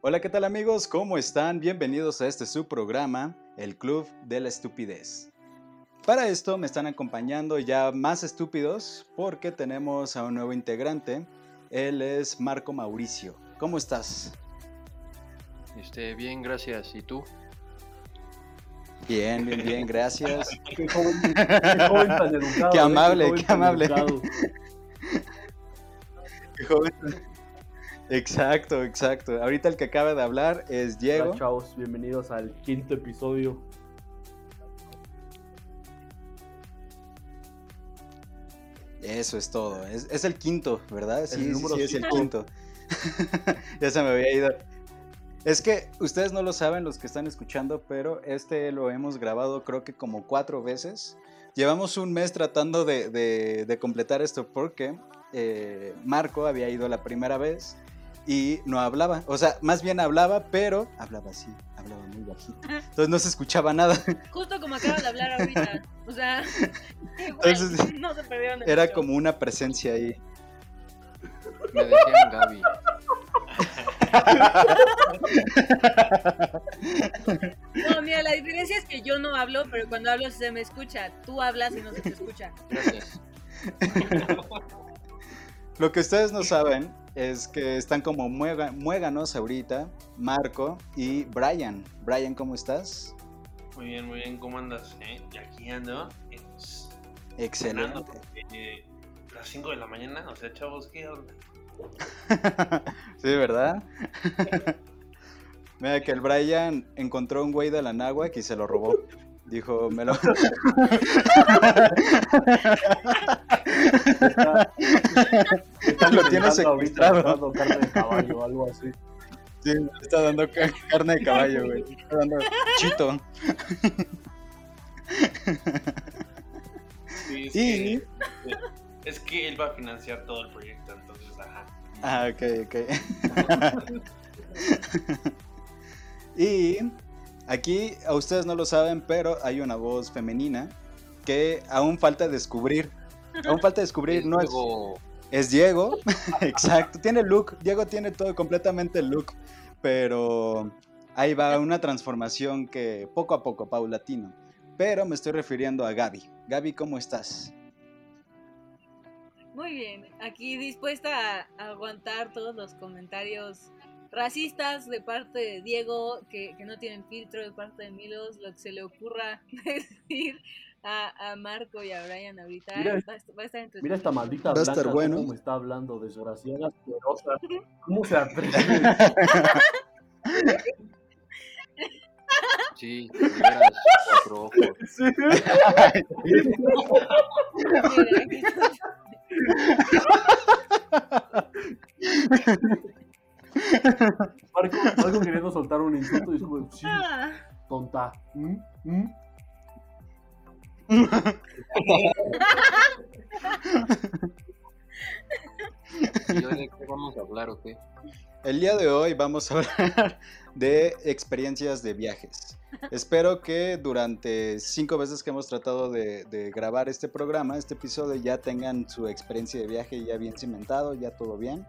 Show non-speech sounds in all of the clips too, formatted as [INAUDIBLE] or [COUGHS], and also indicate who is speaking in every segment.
Speaker 1: Hola, ¿qué tal amigos? ¿Cómo están? Bienvenidos a este subprograma, el Club de la Estupidez. Para esto me están acompañando ya más estúpidos porque tenemos a un nuevo integrante. Él es Marco Mauricio. ¿Cómo estás?
Speaker 2: Este, bien, gracias. ¿Y tú?
Speaker 1: Bien, bien, bien, gracias. [LAUGHS]
Speaker 3: Qué joven, qué joven tan educado.
Speaker 1: Qué
Speaker 3: ¿eh?
Speaker 1: amable,
Speaker 3: joven
Speaker 1: qué
Speaker 3: tan
Speaker 1: amable.
Speaker 3: educado. [LAUGHS]
Speaker 1: Exacto, exacto. Ahorita el que acaba de hablar es Diego.
Speaker 3: Hola, chavos, bienvenidos al quinto episodio.
Speaker 1: Eso es todo. Es, es el quinto, ¿verdad? Sí, sí, sí, es el quinto. [LAUGHS] ya se me había ido. Es que ustedes no lo saben los que están escuchando, pero este lo hemos grabado creo que como cuatro veces. Llevamos un mes tratando de, de- de completar esto porque eh, Marco había ido la primera vez y no hablaba. O sea, más bien hablaba, pero hablaba así, hablaba muy bajito. Entonces no se escuchaba nada. [LAUGHS]
Speaker 4: Justo como acabas de hablar ahorita. O sea, [LAUGHS] igual,
Speaker 1: Entonces,
Speaker 4: no se perdieron
Speaker 1: Era
Speaker 4: mucho.
Speaker 1: como una presencia ahí.
Speaker 2: Me decían Gaby.
Speaker 4: No, mira, la diferencia es que yo no hablo, pero cuando hablo se me escucha. Tú hablas y no se te escucha.
Speaker 2: Gracias. [LAUGHS]
Speaker 1: Lo que ustedes no saben es que están como muega- muéganos ahorita, Marco y Brian. Brian, ¿cómo estás?
Speaker 5: Muy bien, muy bien, ¿cómo andas? eh? Y aquí ando, eh, pues,
Speaker 1: Excelente.
Speaker 5: porque, eh, las 5 de la mañana, o sea, chavos, ¿qué onda? [LAUGHS]
Speaker 1: sí, ¿verdad? [LAUGHS] Mira que el Brian encontró un güey de la náhuac y se lo robó. Dijo, me lo... [LAUGHS]
Speaker 3: Están
Speaker 1: Lo tiene
Speaker 3: intentando ahorita
Speaker 1: secuestrado.
Speaker 3: dando carne de caballo o algo así.
Speaker 1: Sí, está dando ca- carne de caballo, güey. Está dando chito.
Speaker 5: Sí, es,
Speaker 1: Y-
Speaker 5: que, es que él va a financiar todo el proyecto, entonces, ajá.
Speaker 1: Ah, ok, ok. [LAUGHS] y aquí, a ustedes no lo saben, pero hay una voz femenina que aún falta descubrir. Aún falta descubrir, no es,
Speaker 2: Luego,
Speaker 1: es Diego, [LAUGHS] exacto, tiene look, Diego tiene todo completamente el look, pero ahí va una transformación que poco a poco, paulatino. Pero me estoy refiriendo a Gaby. Gaby, ¿cómo estás?
Speaker 4: Muy bien, aquí dispuesta a aguantar todos los comentarios racistas de parte de Diego, que, que no tienen filtro de parte de Milos, lo que se le ocurra [LAUGHS] decir a, a Marco y a Brian ahorita.
Speaker 3: Mira,
Speaker 4: va, a est- va a estar entre
Speaker 3: Mira esta maldita
Speaker 1: Va a estar
Speaker 3: blanca
Speaker 1: bueno.
Speaker 3: cómo está hablando, desgraciada, asquerosa. ¿Cómo se atreve? [LAUGHS]
Speaker 2: sí, cuatro ojos. [LAUGHS]
Speaker 4: Está. [LAUGHS]
Speaker 3: Marco, Marco queriendo soltar un insulto y es como, sí,
Speaker 4: Ah,
Speaker 3: tonta. ¿Mm? ¿Mm?
Speaker 2: ¿Y hoy de qué vamos a hablar o qué?
Speaker 1: El día de hoy vamos a [LAUGHS] hablar de experiencias de viajes. Espero que durante cinco veces que hemos tratado de, de grabar este programa, este episodio, ya tengan su experiencia de viaje ya bien cimentado, ya todo bien.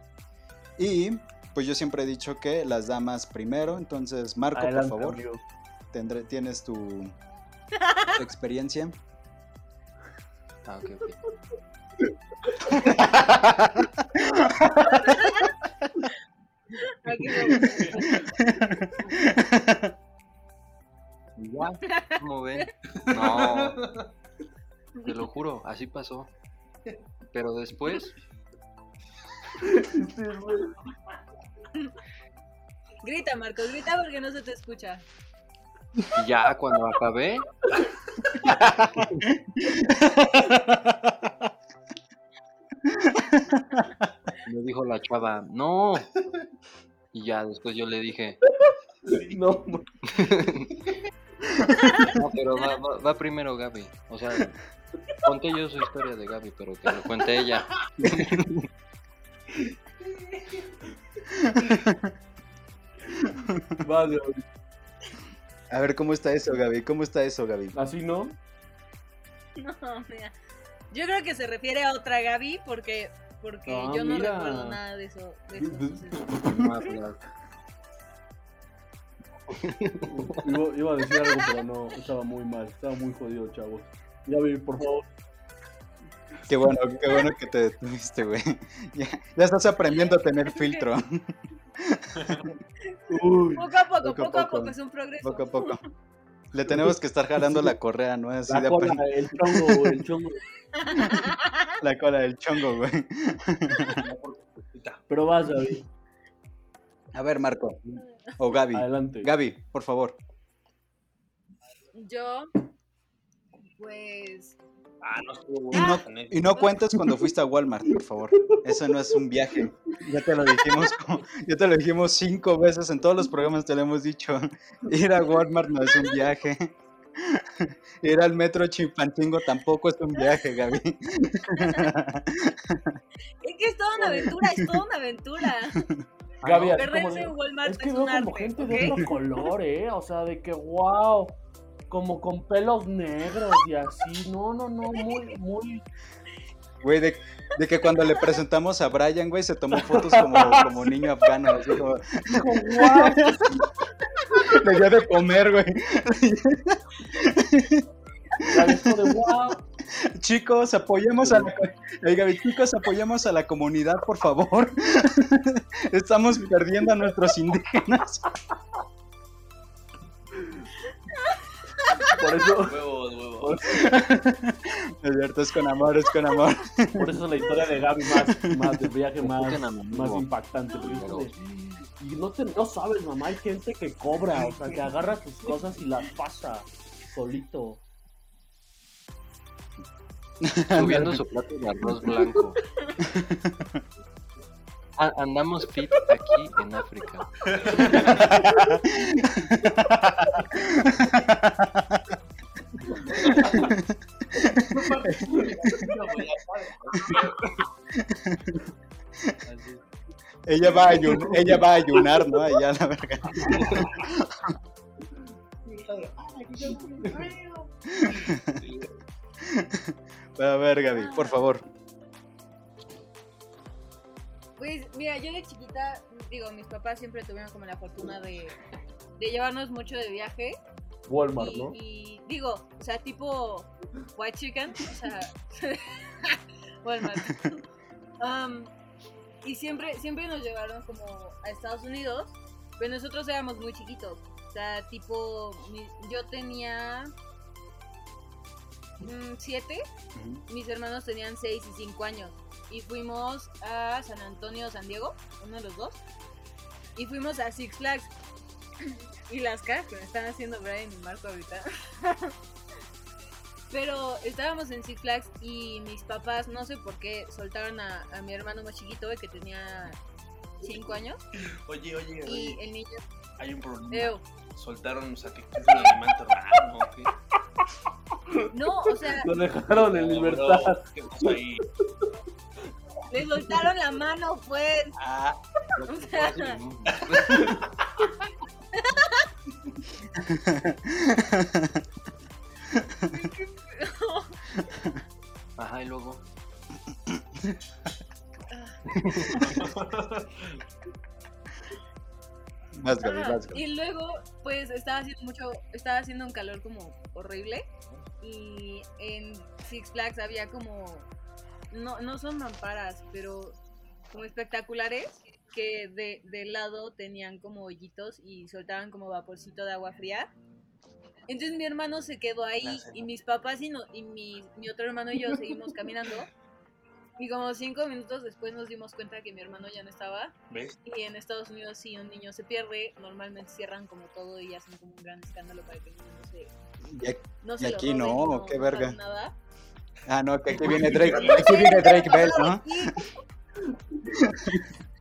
Speaker 1: Y pues yo siempre he dicho que las damas primero, entonces Marco,
Speaker 3: Adelante,
Speaker 1: por favor, tendré- tienes tu, tu experiencia.
Speaker 2: Ah, ok, ok.
Speaker 4: aquí vamos.
Speaker 2: ¿Y ya? ¿Cómo ven? No, [LAUGHS] te lo juro, así pasó. Pero después.
Speaker 4: Grita, Marcos, grita porque no se te escucha.
Speaker 2: ya cuando acabé, me dijo la chava, no. Y ya después yo le dije,
Speaker 3: No,
Speaker 2: No, pero va, va- va primero Gaby. O sea, conté yo su historia de Gaby, pero que lo cuente ella.
Speaker 3: vale.
Speaker 1: A ver, ¿cómo está eso, Gaby? ¿Cómo está eso, Gaby?
Speaker 3: Así no. [LAUGHS]
Speaker 4: No, mira. Yo creo que se refiere a otra Gaby porque, porque
Speaker 3: Ah,
Speaker 4: yo no
Speaker 3: mira.
Speaker 4: recuerdo nada de eso. De eso,
Speaker 3: Iba, iba a decir algo, pero no, estaba muy mal, estaba muy jodido, chavos. Gaby, por favor.
Speaker 1: Qué bueno, qué bueno que te detuviste, güey. Ya, ya estás aprendiendo a tener filtro. [LAUGHS]
Speaker 3: Uy,
Speaker 4: Poco a poco,
Speaker 1: Poco a
Speaker 4: poco, a
Speaker 1: poco.
Speaker 4: poco, es un progreso.
Speaker 1: Poco a poco. Le [LAUGHS] tenemos que estar jalando la correa, ¿no? Así
Speaker 3: la
Speaker 1: de
Speaker 3: cola,
Speaker 1: apren-
Speaker 3: el chongo, güey, el chongo. [LAUGHS]
Speaker 1: la cola del chongo, güey. [LAUGHS]
Speaker 3: Pero vas, Gaby,
Speaker 1: A ver, Marco. O Gaby.
Speaker 3: adelante.
Speaker 1: Gaby, por favor.
Speaker 4: Yo, pues,
Speaker 5: Ah, no estuvo
Speaker 1: Y no,
Speaker 5: bueno.
Speaker 1: y no cuentes cuando fuiste a Walmart, por favor. Eso no es un viaje. Ya te lo dijimos, como- ya te lo dijimos cinco veces en todos los programas te lo hemos dicho. Ir a Walmart no es un viaje. Ir al metro Chimpancingo tampoco es un viaje, Gaby.
Speaker 4: es que es toda una aventura, es toda una aventura.
Speaker 3: Gaby,
Speaker 4: Perderse en Walmart
Speaker 3: Es que veo
Speaker 4: un
Speaker 3: como
Speaker 4: arte,
Speaker 3: gente de otro color, ¿eh? O sea, de que, wow, como con pelos negros y así. No, no, no, muy, muy.
Speaker 1: Güey, de, de que cuando le presentamos a Brian, güey, se tomó fotos como, como niño afgano. Así como, le dio de comer, güey.
Speaker 3: De wow.
Speaker 1: Chicos, apoyemos a la, Gaby, chicos, apoyemos a la comunidad, por favor. [LAUGHS] Estamos perdiendo a nuestros indígenas.
Speaker 3: Por eso, [LAUGHS]
Speaker 5: Huevos, huevos.
Speaker 1: Es cierto, es con amor, es con amor.
Speaker 3: por eso es la historia de Gaby más, más de viaje más, más impactante. de- Y no, te, no sabes, mamá, hay gente que cobra, o sea, que agarra sus cosas y las pasa solito.
Speaker 2: Subiendo su plato de arroz blanco. [LAUGHS] Ah, andamos fit aquí en África. [LAUGHS]
Speaker 1: Ella va a ayunar, ella va a ayunar, ¿no? Allá la verga. A ver, Gaby, por favor.
Speaker 4: Pues mira, yo de chiquita, digo, mis papás siempre tuvieron como la fortuna de, de llevarnos mucho de viaje.
Speaker 3: Walmart,
Speaker 4: Y,
Speaker 3: ¿no?
Speaker 4: y digo, o sea, tipo White Chicken, o sea, [LAUGHS] Walmart. Um, y siempre, siempre nos llevaron como a Estados Unidos, pero nosotros éramos muy chiquitos. O sea, tipo, mi- yo tenía mm, siete, mis hermanos tenían seis y cinco años. Y fuimos a San Antonio, San Diego, uno de los dos. Y fuimos a Six Flags. Y las caras que me están haciendo Brian y Marco ahorita. [LAUGHS] Pero estábamos en Six Flags y mis papás, no sé por qué, soltaron a, a mi hermano más chiquito, que tenía 5 años.
Speaker 5: Oye, oye,
Speaker 4: Y
Speaker 5: oye.
Speaker 4: el niño,
Speaker 5: Hay un problema. Soltaron, o sea, que es un raro, ¿no? ¿Qué?
Speaker 4: no, o sea,
Speaker 3: Lo dejaron en
Speaker 5: No,
Speaker 3: libertad.
Speaker 5: bro, ¿Qué pasó ahí?
Speaker 4: le soltaron la mano, pues.
Speaker 5: Ah,
Speaker 4: O sea,
Speaker 2: Ajá, y luego.
Speaker 1: Más, Gaby,
Speaker 4: Ajá,
Speaker 1: más, Gaby.
Speaker 4: Y luego, pues estaba haciendo mucho, estaba haciendo un calor como horrible. Y en Six Flags había como, no, no son mamparas, pero como espectaculares que de, de lado tenían como hoyitos y soltaban como vaporcito de agua fría. Entonces mi hermano se quedó ahí y mis papás y, no, y mi, mi otro hermano y yo seguimos caminando. Y como cinco minutos después nos dimos cuenta que mi hermano ya no estaba
Speaker 5: ¿ves?
Speaker 4: y en Estados Unidos, si un niño se pierde, normalmente cierran como todo y hacen como un gran escándalo para que el niño no se,
Speaker 1: Y aquí-
Speaker 4: no
Speaker 1: Y
Speaker 4: se lo
Speaker 1: aquí
Speaker 4: roben,
Speaker 1: no, qué verga.
Speaker 4: Nada.
Speaker 1: Ah, no, que aquí [LAUGHS] viene Drake, aquí viene Drake Bell, ¿no? [LAUGHS]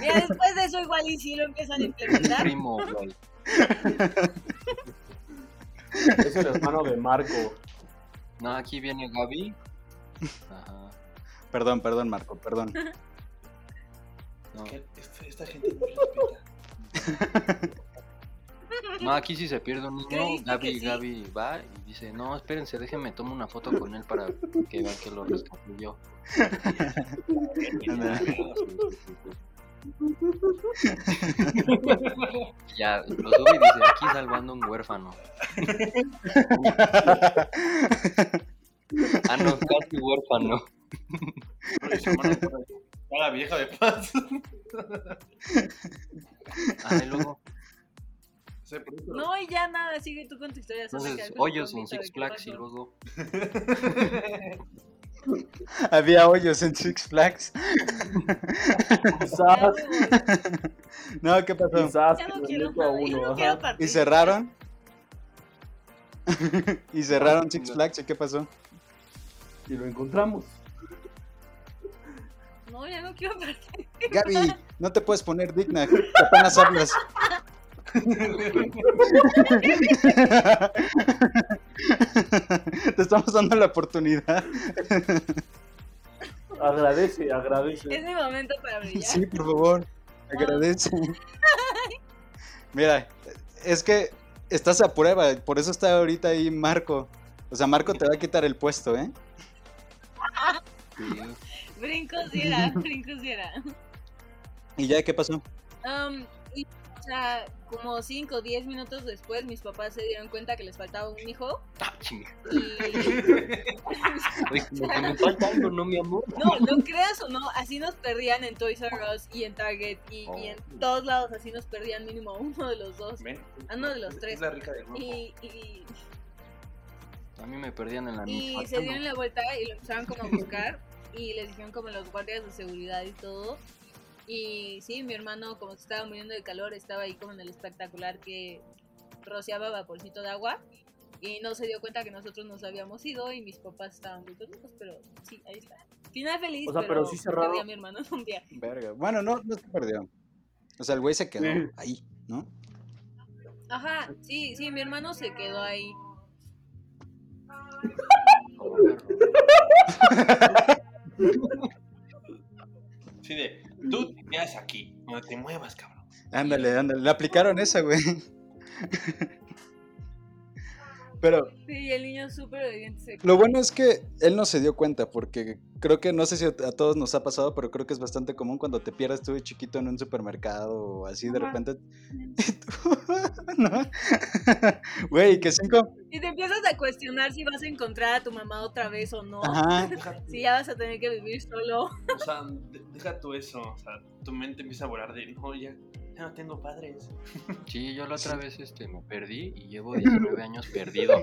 Speaker 4: Y [LAUGHS] ya después de eso igual y sí lo empiezan a implementar.
Speaker 2: primo, güey. [LAUGHS]
Speaker 3: Es el hermano de Marco.
Speaker 2: No, aquí viene Gaby. Ajá.
Speaker 1: Perdón, perdón, Marco, perdón.
Speaker 2: No.
Speaker 5: Esta gente no respeta.
Speaker 2: No, aquí si se pierde un niño,
Speaker 4: ¿Creíste
Speaker 2: Gaby,
Speaker 4: sí?
Speaker 2: Gaby va y dice, no, espérense, déjenme tomo una foto con él para que vean que lo rescaté yo. [LAUGHS] Ya, lo sube y dice, aquí salvando a un huérfano. [LAUGHS] Ah, no, casi huérfano.
Speaker 5: Está la vieja de paz.
Speaker 2: Ah, y luego.
Speaker 4: No, y ya nada, sigue tú con tu historia.
Speaker 2: entonces, hoyos en Six Flags y luego... [LAUGHS]
Speaker 1: Había hoyos en Six Flags.
Speaker 3: Quizás,
Speaker 1: No, ¿qué pasó?
Speaker 3: quizás.
Speaker 4: ya no quiero ya
Speaker 3: uno,
Speaker 4: no
Speaker 3: ajá.
Speaker 4: quiero
Speaker 1: ¿Y cerraron? [LAUGHS] ¿Y cerraron Six Flags? ¿Y qué pasó?
Speaker 3: Y lo encontramos.
Speaker 4: No, ya no quiero participar.
Speaker 1: Gaby, no te puedes poner digna, apenas hablas. [LAUGHS] [LAUGHS] Te estamos dando la oportunidad.
Speaker 3: Agradece, agradece.
Speaker 4: Es mi momento para brillar.
Speaker 1: Sí, por favor, agradece. Mira, es que estás a prueba, por eso está ahorita ahí Marco. O sea, Marco te va a quitar el puesto, ¿eh?
Speaker 4: Brincos sí era, brincos sí era.
Speaker 1: ¿Y ya qué pasó?
Speaker 4: Um, sea, como 5 o 10 minutos después, mis papás se dieron cuenta que les faltaba un hijo.
Speaker 2: Ah, chinga.
Speaker 4: Y.
Speaker 2: Oye, como que me falta algo, ¿no, mi amor?
Speaker 4: No, lo creas o no, así nos perdían en Toys R Us y en Target y, y en
Speaker 2: Oh.
Speaker 4: todos lados, así nos perdían mínimo uno de los dos.
Speaker 5: Ven,
Speaker 4: Ah, no, de los tres.
Speaker 5: Es la rica grupo.
Speaker 4: Y, y,
Speaker 2: A mí me perdían en la
Speaker 4: y
Speaker 2: misma
Speaker 4: se dieron la vuelta y lo empezaron como a buscar y les dijeron como los guardias de seguridad y todo. Y sí, mi hermano como se estaba muriendo de calor estaba ahí como en el espectacular que rociaba vaporcito de agua y no se dio cuenta que nosotros nos habíamos ido y mis papás estaban muy locos, pero sí, ahí está. Final feliz,
Speaker 3: O sea,
Speaker 4: pero,
Speaker 3: pero sí cerraron.
Speaker 4: perdí a mi hermano un día.
Speaker 1: Verga. Bueno, no, no se perdió. O sea, el güey se quedó
Speaker 3: Sí.
Speaker 1: ahí, ¿no?
Speaker 4: Ajá, sí, sí, mi hermano se quedó ahí.
Speaker 5: Sí, de, tú te quedas aquí, no te muevas, cabrón.
Speaker 1: Ándale, ándale. Le aplicaron esa, güey. Pero
Speaker 4: Sí, el niño súper obediente
Speaker 1: lo bueno es que él no se dio cuenta, porque creo que, no sé si a todos nos ha pasado, pero creo que es bastante común cuando te pierdas tú de chiquito en un supermercado o así de repente. [LAUGHS] Y tú, [LAUGHS] ¿No? [LAUGHS] Güey, que cinco.
Speaker 4: Y te empiezas a cuestionar si vas a encontrar a tu mamá otra vez o no.
Speaker 1: Ajá.
Speaker 4: Si ya vas a tener que vivir solo.
Speaker 5: o sea, de- deja tú eso, o sea, tu mente empieza a volar de, no, ya, ya no tengo padres.
Speaker 2: Sí, yo la otra vez este, me perdí y llevo [LAUGHS] 19 años perdido. [LAUGHS]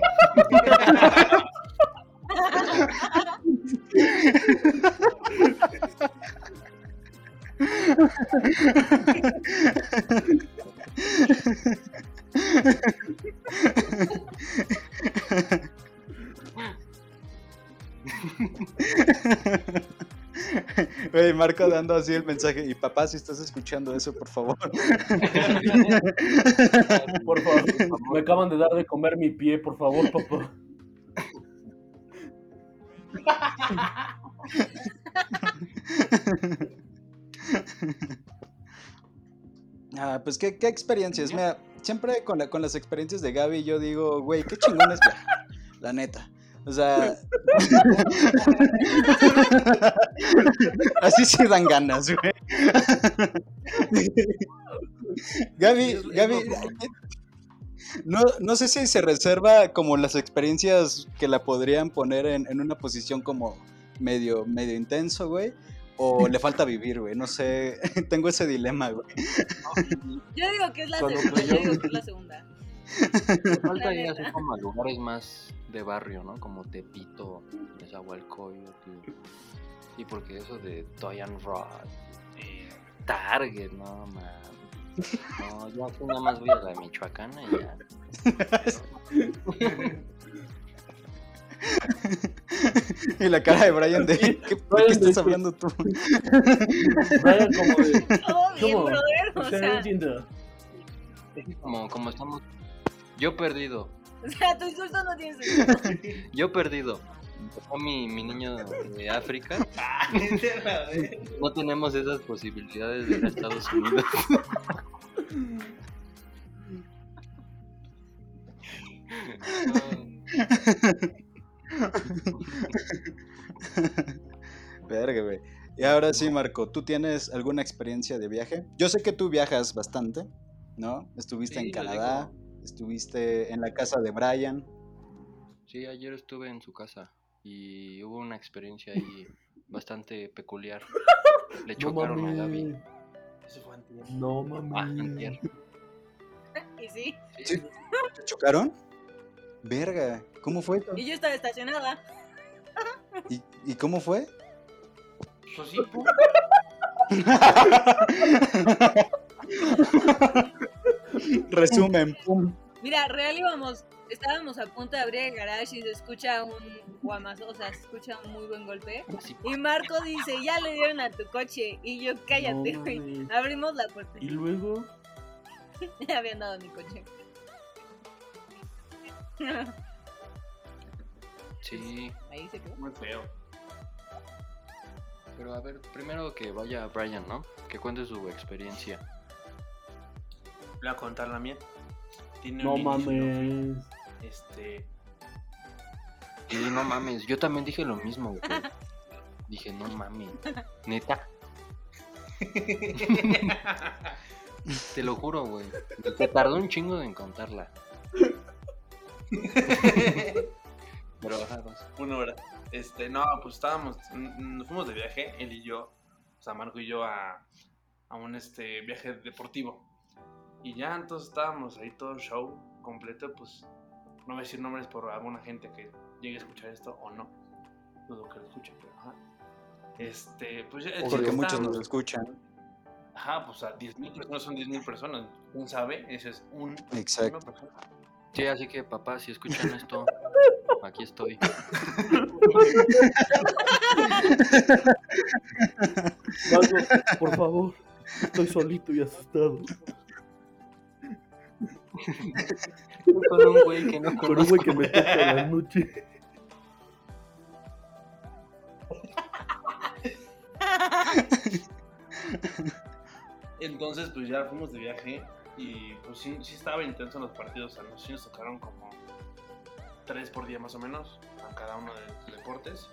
Speaker 1: Marco dando así el mensaje. Y papá, si estás escuchando eso, [LAUGHS] por favor.
Speaker 3: Por favor, me acaban de dar de comer mi pie, por favor, papá.
Speaker 1: Ah, pues qué, qué experiencias. Mira, siempre con, la- con las experiencias de Gaby yo digo, güey, qué chingón es viajar, la neta. O sea, [LAUGHS] así sí dan ganas, güey. Gaby, Gaby, no, no sé si se reserva como las experiencias que la podrían poner en, en una posición como medio, medio intenso, güey. O le falta vivir, güey. No sé. [LAUGHS] Tengo ese dilema, güey.
Speaker 4: Yo digo que es la
Speaker 3: Cuando
Speaker 4: segunda. Yo digo que es la segunda.
Speaker 2: Me [LAUGHS] falta ir así como a lugares más de barrio, ¿no? Como Tepito, Nezahualcóyotl. Sí, porque eso de Toyan Rod,
Speaker 5: Eh,
Speaker 2: Target, no, man. No, yo aquí nada más voy a la Michoacana y ya. [LAUGHS]
Speaker 1: Y la cara de Brian de. ¿Qué, ¿De qué estás hablando tú?
Speaker 3: Brian como de...
Speaker 4: Todo bien,
Speaker 2: como, como estamos. Yo perdido. [LAUGHS]
Speaker 4: o sea, tu insulto no tiene sentido. [LAUGHS]
Speaker 2: Yo perdido. Empezó mi, mi niño de África. [LAUGHS]
Speaker 5: ah.
Speaker 2: No tenemos esas posibilidades de ir a Estados Unidos.
Speaker 1: Verga, güey. Y ahora sí, Marco, ¿tú tienes alguna experiencia de viaje? Yo sé que tú viajas bastante, ¿no? Estuviste
Speaker 2: Sí,
Speaker 1: en Canadá, estuviste en la casa de Brian.
Speaker 2: Sí, ayer estuve en su casa y hubo una experiencia ahí bastante peculiar. [LAUGHS] Le
Speaker 3: No
Speaker 2: chocaron a Gaby.
Speaker 5: Eso fue antes.
Speaker 3: No
Speaker 2: Ah,
Speaker 3: mames.
Speaker 2: antier. [LAUGHS]
Speaker 4: Y sí.
Speaker 1: Sí. ¿Te chocaron? Verga, ¿cómo fue?
Speaker 4: Y yo estaba estacionada.
Speaker 1: ¿Y, y cómo fue?
Speaker 5: Pues sí, pum. [LAUGHS] [LAUGHS]
Speaker 1: Resumen, pum.
Speaker 4: Mira, real íbamos, estábamos a punto de abrir el garage y se escucha un guamazo, o sea, se escucha un muy buen golpe.
Speaker 2: Así,
Speaker 4: Y Marco dice, ya le dieron a tu coche. Y yo, cállate,
Speaker 3: No
Speaker 4: güey.
Speaker 3: mames.
Speaker 4: Abrimos la puerta.
Speaker 3: Y luego, [LAUGHS]
Speaker 4: Ya habían dado mi coche.
Speaker 2: Sí,
Speaker 4: Ahí se quedó.
Speaker 5: Muy feo.
Speaker 2: pero a ver, primero que vaya Brian, ¿no? Que cuente su experiencia.
Speaker 5: Voy a contar la mía. Tiene
Speaker 3: no
Speaker 5: un inicio,
Speaker 3: mames.
Speaker 5: Este.
Speaker 2: Y no mames, yo también dije lo mismo, güey. [LAUGHS] Dije, no mames. Neta, [LAUGHS] te lo juro, güey. [LAUGHS] Te tardó un chingo en contarla. Pero vas.
Speaker 5: Una hora. Este, no, pues estábamos, nos fuimos de viaje, él y yo, o sea, Marco y yo a, a un este viaje deportivo. Y ya entonces estábamos ahí todo el show completo, pues no voy a decir nombres por alguna gente que llegue a escuchar esto o no. Dudo que lo escuche, pero ajá. Este, pues ya
Speaker 1: Porque
Speaker 5: chiste
Speaker 1: muchos nos escuchan.
Speaker 5: Ajá, pues a 10.000 personas son 10.000 personas. Un sabe, ese es un.
Speaker 1: Exacto.
Speaker 5: una persona.
Speaker 2: Sí, así que papá, si escuchan esto, aquí estoy.
Speaker 3: Marco, por favor. Estoy solito y asustado. [LAUGHS]
Speaker 2: Con un güey que no
Speaker 3: Con un güey que me toca la noche.
Speaker 5: Entonces, pues ya fuimos de viaje y pues sí, sí estaba intenso en los partidos. A sí nos tocaron como tres por día más o menos a cada uno de los deportes.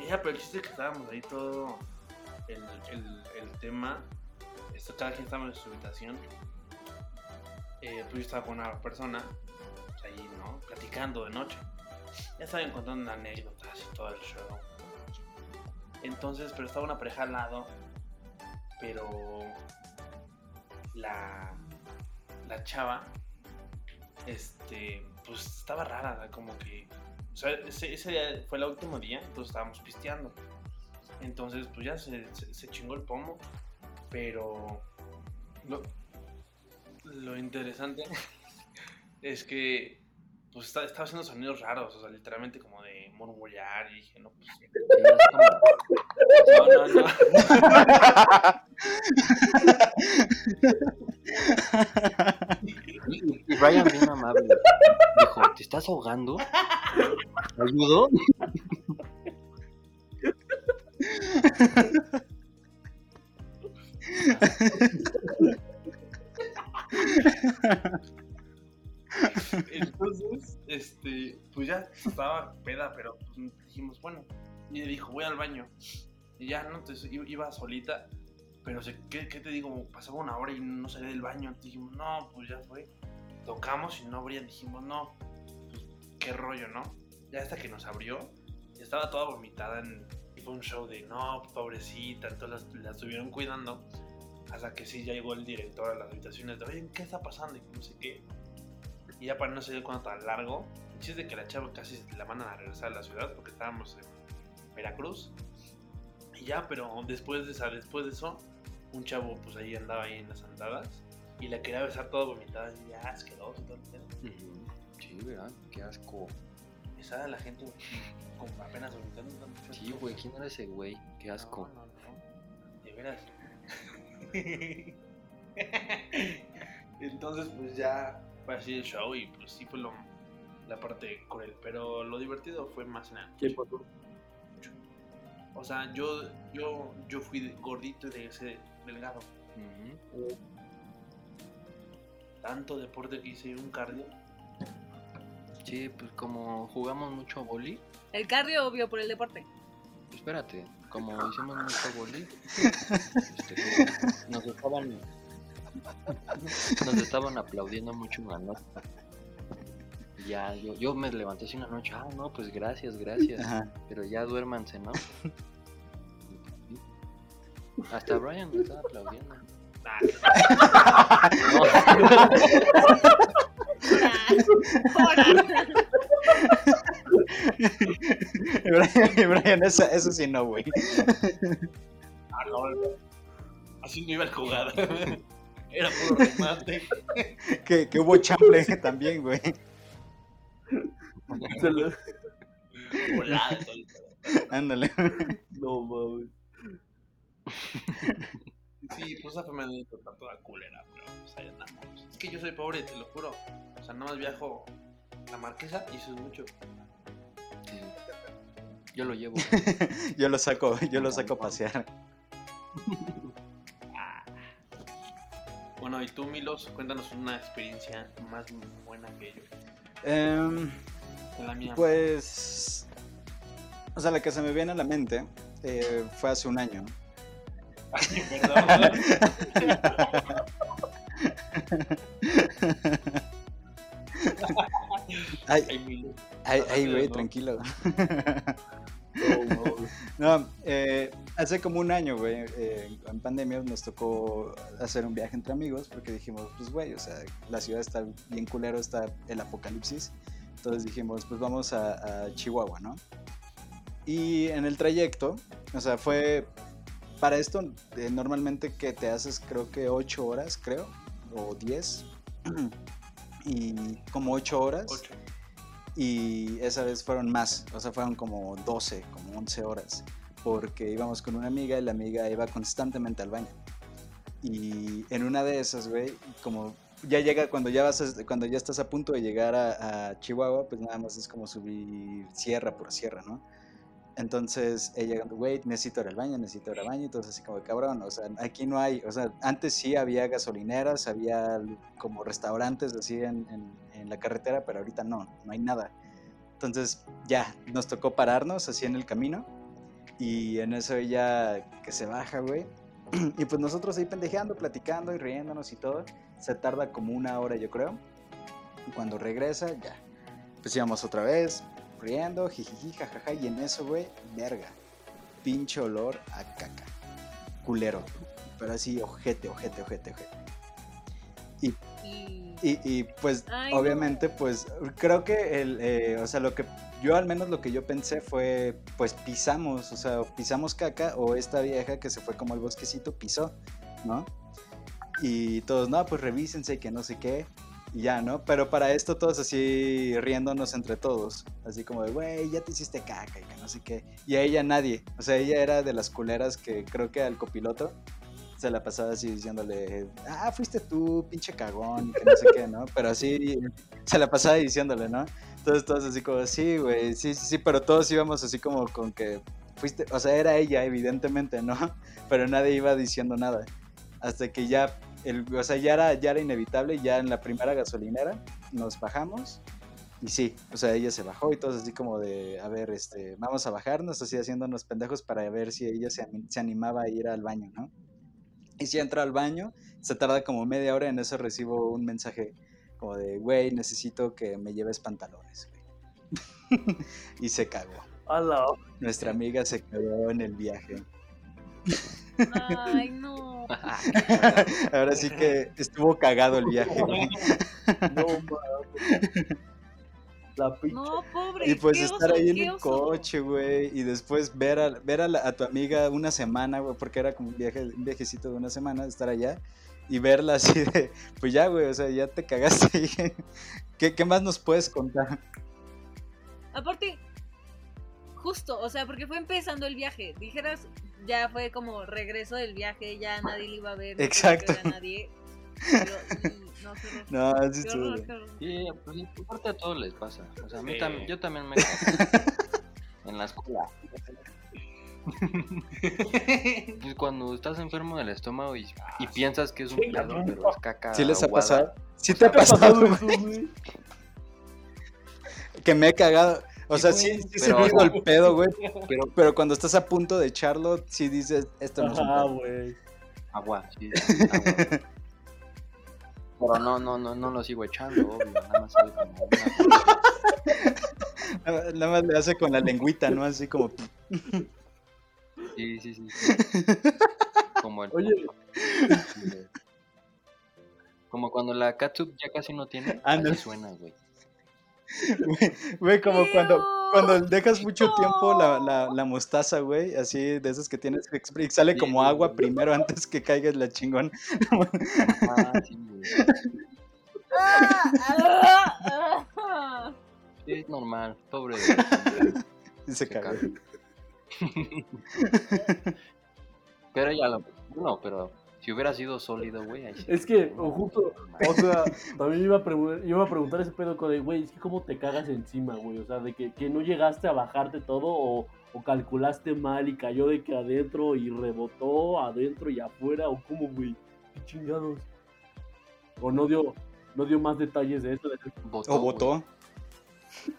Speaker 5: Y ya, pero el chiste es que estábamos ahí todo el, el, el tema. Esto, cada quien estaba en su habitación. Eh, pues yo estaba con una persona pues, ahí, ¿no? Platicando de noche. Ya estaban contando anécdotas y todo el show. Entonces, pero estaba una pareja al lado pero la, la chava, este, pues estaba rara, como que, o sea, ese, día fue el último día, entonces estábamos pisteando. Entonces, pues ya se, se- se chingó el pomo, pero lo, lo interesante es que, pues está- estaba haciendo sonidos raros, o sea, literalmente como de murmurar, y dije, no, pues, no, no, no.
Speaker 2: Y y Brian bien amable. Dijo, ¿te estás ahogando? ¿Me ayudó? [LAUGHS]
Speaker 5: Entonces, este, pues ya estaba peda, pero pues, dijimos, bueno, y dijo, voy al baño. Y ya, no, entonces iba solita, pero ¿qué, qué te digo? Pasaba una hora y no salía del baño. Dijimos, no, pues ya fue. Tocamos y no abría, dijimos, no, pues qué rollo, ¿no? Ya hasta que nos abrió, estaba toda vomitada en, fue un show de, no, pobrecita, entonces la, la estuvieron cuidando. Hasta que sí, ya llegó el director a las habitaciones de, oye, ¿qué está pasando? Y no sé qué. Y ya para no saber cuánto tan largo, el chiste de que la chava casi la mandan a regresar a la ciudad porque estábamos en Veracruz. Y ya, pero después de, esa, después de eso, un chavo pues ahí andaba ahí en las andadas y la quería besar toda vomitada y ya asqueroso todo el.
Speaker 2: Sí, ¿verdad? Qué asco.
Speaker 5: Besada la gente como apenas vomitando.
Speaker 2: Sí, güey, ¿quién era ese güey? Qué asco.
Speaker 5: No, no, no. De veras. [LAUGHS] Entonces, pues ya fue así el show y pues sí fue lo, la parte cruel. Pero lo divertido fue más en la
Speaker 3: ¿Qué pasó?
Speaker 5: O sea, yo, yo, yo fui gordito y de ese delgado.
Speaker 2: Ujú.
Speaker 5: Tanto deporte que hice, un cardio.
Speaker 2: Sí, pues como jugamos mucho boli,
Speaker 4: El cardio, obvio, por el deporte.
Speaker 2: espérate. Como hicimos mucho boli, este, [LAUGHS] nos estaban nos estaban aplaudiendo mucho una noche. Ya, yo, yo me levanté así una noche, ah, no, pues gracias, gracias.
Speaker 1: Ajá.
Speaker 2: Pero ya duérmanse, ¿no? Hasta Brian me estaba aplaudiendo. [LAUGHS] No, [LAUGHS]
Speaker 4: ahora.
Speaker 1: Y [LAUGHS] Brian, y [LAUGHS] Brian, eso, eso sí no, güey.
Speaker 5: Ah, no, así no iba a jugar. [LAUGHS] Era puro remate.
Speaker 1: Que, que hubo chamble también, güey.
Speaker 5: Pedo.
Speaker 1: Ándale.
Speaker 3: No mames.
Speaker 5: Sí, pues esa fue mi anécdota toda culera, pero pues ahí andamos. Es que yo soy pobre, te lo juro. O sea, nada más viajo a Marquesa y eso es mucho.
Speaker 2: Yo lo llevo. [LAUGHS]
Speaker 1: Yo lo saco, yo lo saco a pasear. [LAUGHS]
Speaker 5: Bueno, y tú, Milos, cuéntanos una experiencia más buena que yo.
Speaker 1: Em,
Speaker 5: la mía.
Speaker 1: pues. O sea, la que se me viene a la mente eh, fue hace un año.
Speaker 5: Ay, perdón. [LAUGHS]
Speaker 1: Ay,
Speaker 5: Ay,
Speaker 1: güey,
Speaker 5: ¿no?
Speaker 1: tranquilo. [LAUGHS]
Speaker 3: No
Speaker 1: eh, hace como un año, güey, eh, en pandemia nos tocó hacer un viaje entre amigos porque dijimos, pues, güey, o sea, la ciudad está bien culero, está el apocalipsis. Entonces dijimos, pues vamos a, a Chihuahua, ¿no? Y en el trayecto, o sea, fue, para esto, eh, normalmente que te haces creo que 8 horas, creo, o 10, [CLEARS THROAT] y como 8 horas
Speaker 5: Ocho.
Speaker 1: Y esa vez fueron más, o sea, fueron como 12, como 11 horas, porque íbamos con una amiga y la amiga iba constantemente al baño. Y en una de esas, güey, como ya llega, cuando ya, vas cuando ya estás a punto de llegar a, Chihuahua, pues nada más es como subir sierra por sierra, ¿no? Entonces ella, güey, necesito ir al baño, necesito ir al baño, entonces así como, cabrón, o sea, aquí no hay, o sea, antes sí había gasolineras, había como restaurantes así en- en la carretera, pero ahorita no, no hay nada. Entonces ya, nos tocó pararnos así en el camino y en eso ella que se baja, güey. [CLEARS THROAT] Y pues nosotros ahí pendejeando, platicando y riéndonos y todo. Se tarda como una hora, yo creo. Y cuando regresa, ya. Pues íbamos otra vez, riendo, jijiji, jajaja. Y en eso, güey, verga. Pinche olor a caca. Culero. Pero así, ojete, ojete, ojete, ojete.
Speaker 4: Y
Speaker 1: Y, y, pues
Speaker 4: Ay,
Speaker 1: obviamente pues creo que el, eh, o sea, lo que yo al menos lo que yo pensé fue pues pisamos, o sea, pisamos caca o esta vieja que se fue como al bosquecito pisó, ¿no? Y todos, no, pues revísense y que no sé qué, y ya, ¿no? Pero para esto todos así riéndonos entre todos, así como de, güey, ya te hiciste caca y que no sé qué. Y a ella nadie, o sea, ella era de las culeras que creo que al copiloto se la pasaba así diciéndole, ah, fuiste tú, pinche cagón, y que no sé qué, ¿no? Pero así se la pasaba diciéndole, ¿no? Entonces todos así como, sí, güey, sí, sí, sí, pero todos íbamos así como con que fuiste, o sea, era ella, evidentemente, ¿no? Pero nadie iba diciendo nada. Hasta que ya, el, o sea, ya era, ya era inevitable, ya en la primera gasolinera nos bajamos. Y sí, o sea, ella se bajó y todos así como de, a ver, este, vamos a bajarnos, así haciéndonos pendejos para ver si ella se, se animaba a ir al baño, ¿no? Y si entra al baño, se tarda como media hora, en eso recibo un mensaje como de, güey, necesito que me lleves pantalones, güey. [LAUGHS] y se cagó. Nuestra amiga se quedó en el viaje.
Speaker 4: Ay, no. [LAUGHS]
Speaker 1: Ahora sí que estuvo cagado el viaje, güey. [LAUGHS]
Speaker 3: No. La pinche.
Speaker 4: No, pobre.
Speaker 1: Y pues estar
Speaker 4: oso,
Speaker 1: ahí en el
Speaker 4: oso.
Speaker 1: coche, güey, y después ver a, ver a, la- a tu amiga una semana, güey, porque era como un, viaje, un viajecito de una semana, estar allá, y verla así de, pues ya, güey, o sea, ya te cagaste. ¿Qué, ¿Qué más nos puedes contar?
Speaker 4: Aparte, justo, o sea, porque fue empezando el viaje. Dijeras, ya fue como regreso del viaje, ya nadie le iba a ver. no
Speaker 1: Exacto.
Speaker 4: a nadie. No. [LAUGHS]
Speaker 1: No, sí estuvo.
Speaker 2: Sí, pues aparte a todos les pasa. O sea, a mí
Speaker 5: Sí.
Speaker 2: tam- yo también me [LAUGHS] en la escuela. [LAUGHS] Pues cuando estás enfermo del estómago y, y piensas que es un pedo,
Speaker 3: no.
Speaker 2: pero es caca.
Speaker 1: ¿Sí les ha
Speaker 2: aguada.
Speaker 1: pasado? ¿Sí te ha
Speaker 3: ¿Qué ha
Speaker 1: pasado, güey? que me he cagado. O sea, sí, sí se
Speaker 2: Pero-
Speaker 1: me hizo el pedo, güey.
Speaker 2: Pero
Speaker 1: Pero cuando estás a punto de echarlo, sí dices, esto no es un pedo.
Speaker 3: güey.
Speaker 2: agua, sí. agua. Pero no, no, no, no lo sigo echando, obvio. Nada más sale como una.
Speaker 1: Nada nada más le hace con la lengüita, ¿no? Así como.
Speaker 2: Sí, sí, sí. sí. [LAUGHS] Como el.
Speaker 3: Oye.
Speaker 2: Como cuando la catsup ya casi no tiene.
Speaker 1: Ándale.
Speaker 2: Así suena, güey.
Speaker 1: Güey, Güey, como cuando, cuando dejas mucho tiempo la, la, la mostaza, güey, así de esas que tienes que exprimir, sale como agua primero antes que caiga la chingón.
Speaker 2: Ah, sí, es normal. Pobre.
Speaker 1: Y se
Speaker 2: Se
Speaker 1: caga.
Speaker 2: caga. Pero ya lo. No, pero si hubiera sido sólido, güey. sí.
Speaker 3: Es que, o justo, o sea, también iba a, pregu- iba a preguntar ese pedo con de, güey, es que cómo te cagas encima, güey. O sea, de que, que no llegaste a bajarte todo o, o calculaste mal y cayó de que adentro y rebotó adentro y afuera, o cómo, güey. Qué chingados. O no dio, no dio más detalles de eso. de-
Speaker 2: Botó,
Speaker 1: O votó. [LAUGHS]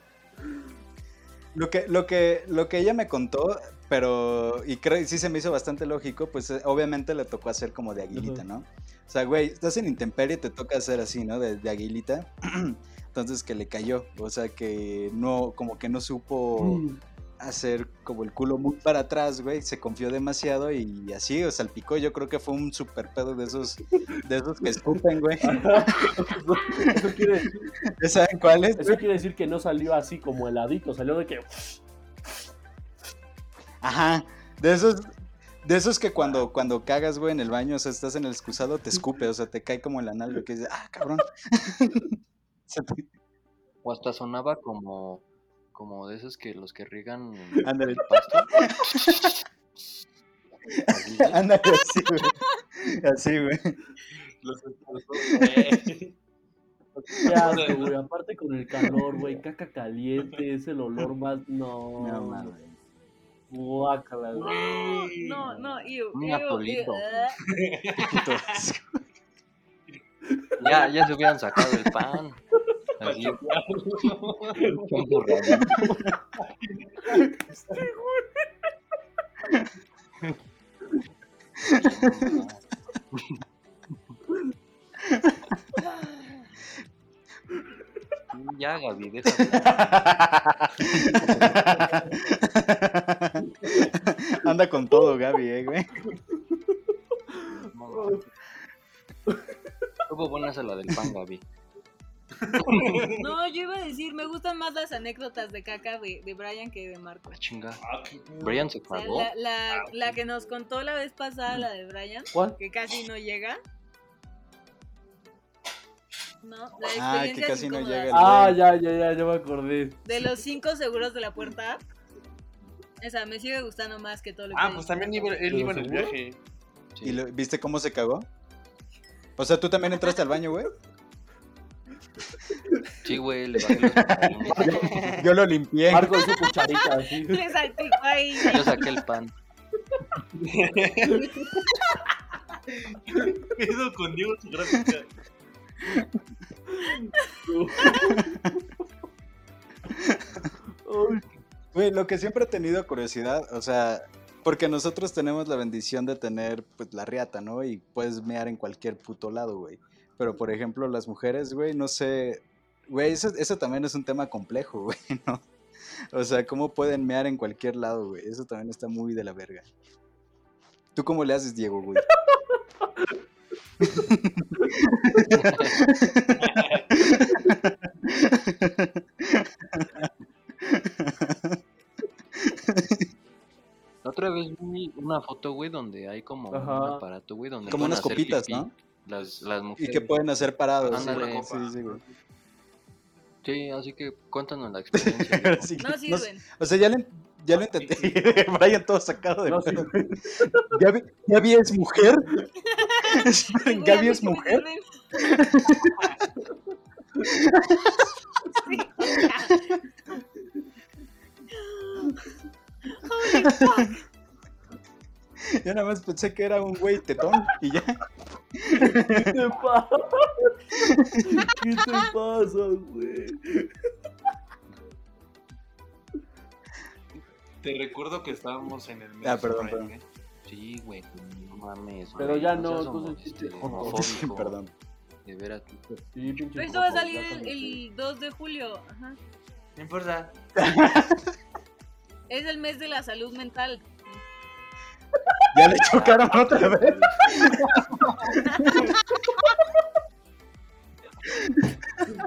Speaker 1: Lo que, lo, que, lo que ella me contó, pero, y creo, sí se me hizo bastante lógico, pues eh, obviamente le tocó hacer como de aguilita. ¿no? O sea, güey, estás en intemperie y te toca hacer así, ¿no? De, de aguilita. [CLEARS THROAT] Entonces que le cayó, o sea que no, como que no supo
Speaker 3: Mm.
Speaker 1: hacer como el culo muy para atrás, güey, se confió demasiado y así, o salpicó, yo creo que fue un super pedo de esos, de esos que [LAUGHS] escupen, güey.
Speaker 3: eso, quiere,
Speaker 1: ¿Ya [LAUGHS] ¿Saben cuáles?
Speaker 3: eso quiere decir que no salió así como heladito, salió de que.
Speaker 1: Ajá, de esos, de esos que cuando, cuando cagas, güey, en el baño, o sea, estás en el excusado, te escupe, o sea, te cae como en la nalga, que dices, ah, cabrón. [LAUGHS]
Speaker 2: O hasta sonaba como. Como de esos que los que riegan
Speaker 1: Ándale.
Speaker 2: el güey. [LAUGHS]
Speaker 1: Ándale, así, güey. Así, güey.
Speaker 5: Los güey.
Speaker 3: Güey. Aparte con el calor, güey. Caca caliente, es el olor más. No.
Speaker 1: No mames.
Speaker 3: Guácala, güey.
Speaker 4: No, no, ew,
Speaker 2: Un atolito.
Speaker 1: asco. [LAUGHS]
Speaker 2: Ya, ya se hubieran sacado el pan. Así. borrador. Ya, Gaby, déjame. [LAUGHS] [LAUGHS]
Speaker 1: Anda con todo, Gaby, eh, güey.
Speaker 2: Estuvo buena esa la del pan, Gaby.
Speaker 4: No, yo iba a decir, me gustan más las anécdotas de caca de, de Brian que de Marco.
Speaker 2: La chinga.
Speaker 5: Ah.
Speaker 2: Brian se
Speaker 4: O sea,
Speaker 2: cagó.
Speaker 4: la, la, la que nos contó la vez pasada, la de Brian,
Speaker 3: ¿Cuál?
Speaker 4: que casi no llega. No, la
Speaker 1: Ah, que
Speaker 4: experiencia
Speaker 1: casi no llega el-
Speaker 3: Ah, ya, ya, ya, ya me acordé.
Speaker 4: De los cinco seguros de la puerta. Esa me sigue gustando más que todo lo que
Speaker 5: Ah, pues también iba, él
Speaker 3: ¿Pero
Speaker 5: iba en el viaje.
Speaker 2: Sí.
Speaker 1: ¿Y lo- viste cómo se cagó? O sea, ¿tú también entraste al baño, güey?
Speaker 2: Sí, güey, le bajé los.
Speaker 1: Yo lo limpié.
Speaker 3: Marco hizo cucharita así. [LAUGHS]
Speaker 4: Le salpicó ahí.
Speaker 2: Yo saqué el pan. [LAUGHS]
Speaker 5: ¿Qué pedo con Diego su gráfica?
Speaker 1: Güey, lo que siempre he tenido curiosidad, o sea, porque nosotros tenemos la bendición de tener, pues, la riata, ¿no? Y puedes mear en cualquier puto lado, güey. Pero, por ejemplo, las mujeres, güey, no sé, güey, eso, eso también es un tema complejo, [LAUGHS] güey, ¿no? O sea, ¿cómo pueden mear en cualquier lado, güey? Eso también está muy de la verga. ¿Tú cómo le haces, Diego, güey? [LAUGHS] [LAUGHS]
Speaker 2: La otra vez vi una foto, güey, donde hay como
Speaker 3: Ajá.
Speaker 2: un aparato, güey, donde
Speaker 1: Como unas copitas,
Speaker 2: pipí
Speaker 1: ¿no?
Speaker 2: Las, las
Speaker 1: Y
Speaker 2: mujeres.
Speaker 1: que pueden hacer parados.
Speaker 2: Ándale.
Speaker 1: Sí, sí, güey.
Speaker 2: Sí, así que cuéntanos la experiencia. [LAUGHS]
Speaker 4: No
Speaker 1: no-
Speaker 4: sirven.
Speaker 1: o sea, ya lo, ya lo intenté. Brian [LAUGHS] todo sacado de
Speaker 3: No, sí. [LAUGHS]
Speaker 1: ¿Gaby, ¿Gaby es mujer?
Speaker 4: Sí,
Speaker 1: Esperen, ¿Gaby es mujer?
Speaker 4: Holy fuck. [LAUGHS]
Speaker 1: Yo nada más pensé que era un güey tetón y ya.
Speaker 3: ¿Qué te pasa? ¿Qué te pasa, güey?
Speaker 5: Te recuerdo que estábamos en el mes
Speaker 1: Ah, perdón,
Speaker 5: Prime,
Speaker 1: perdón.
Speaker 5: ¿eh?
Speaker 2: Sí, güey, no mames.
Speaker 3: Pero ya
Speaker 2: no
Speaker 3: joto.
Speaker 2: homofóbico. [LAUGHS]
Speaker 1: Perdón.
Speaker 2: De veras.
Speaker 3: Sí, pinche
Speaker 4: Pero esto va a salir el, el 2 de julio. Ajá.
Speaker 5: No importa. [LAUGHS]
Speaker 4: Es el mes de la salud mental.
Speaker 1: Ya le chocaron otra vez.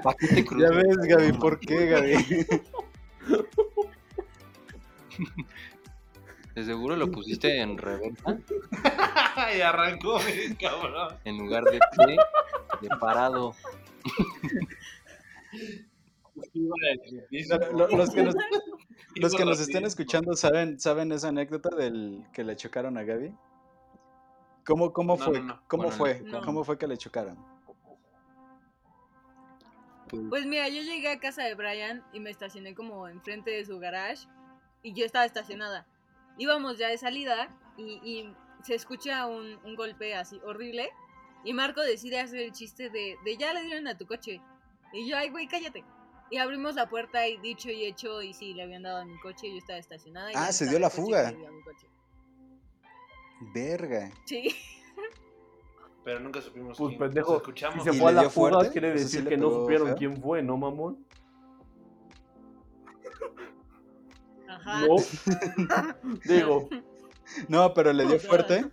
Speaker 2: ¿Para qué te
Speaker 1: Ya ves, Gaby, ¿por qué, Gaby?
Speaker 2: De seguro lo pusiste en reversa [LAUGHS]
Speaker 5: y arrancó, cabrón.
Speaker 2: en lugar de pie, de parado.
Speaker 1: Los que nos, [LAUGHS] los que nos estén escuchando saben, saben esa anécdota del que le chocaron a Gaby. ¿Cómo, cómo fue?
Speaker 5: no, no.
Speaker 1: ¿Cómo
Speaker 2: Bueno,
Speaker 1: fue?
Speaker 4: no.
Speaker 1: ¿Cómo fue que le chocaron?
Speaker 2: Pues,
Speaker 4: Pues mira, yo llegué a casa de Brian y me estacioné como enfrente de su garage y yo estaba estacionada. Íbamos ya de salida y, y se escucha un, un golpe así horrible y Marco decide hacer el chiste de, de ya le dieron a tu coche. Y yo, ay güey, cállate. Y abrimos la puerta y dicho y hecho y sí, le habían dado a mi coche, yo estaba estacionada. y
Speaker 1: Ah, se dio la fuga.
Speaker 4: dio.
Speaker 1: Verga.
Speaker 4: Sí.
Speaker 5: Pero nunca supimos
Speaker 3: Pues
Speaker 5: quién.
Speaker 3: pendejo,
Speaker 5: Nos
Speaker 3: Si
Speaker 5: escuchamos.
Speaker 3: se
Speaker 1: ¿Y
Speaker 3: fue a la
Speaker 1: dio
Speaker 3: fuga,
Speaker 1: fuerte?
Speaker 3: quiere
Speaker 1: O sea, ¿sí
Speaker 3: decir que no supieron
Speaker 1: feo?
Speaker 3: quién fue, ¿no, mamón?
Speaker 4: Ajá.
Speaker 3: No. [LAUGHS] Digo,
Speaker 1: No, pero le dio fuerte.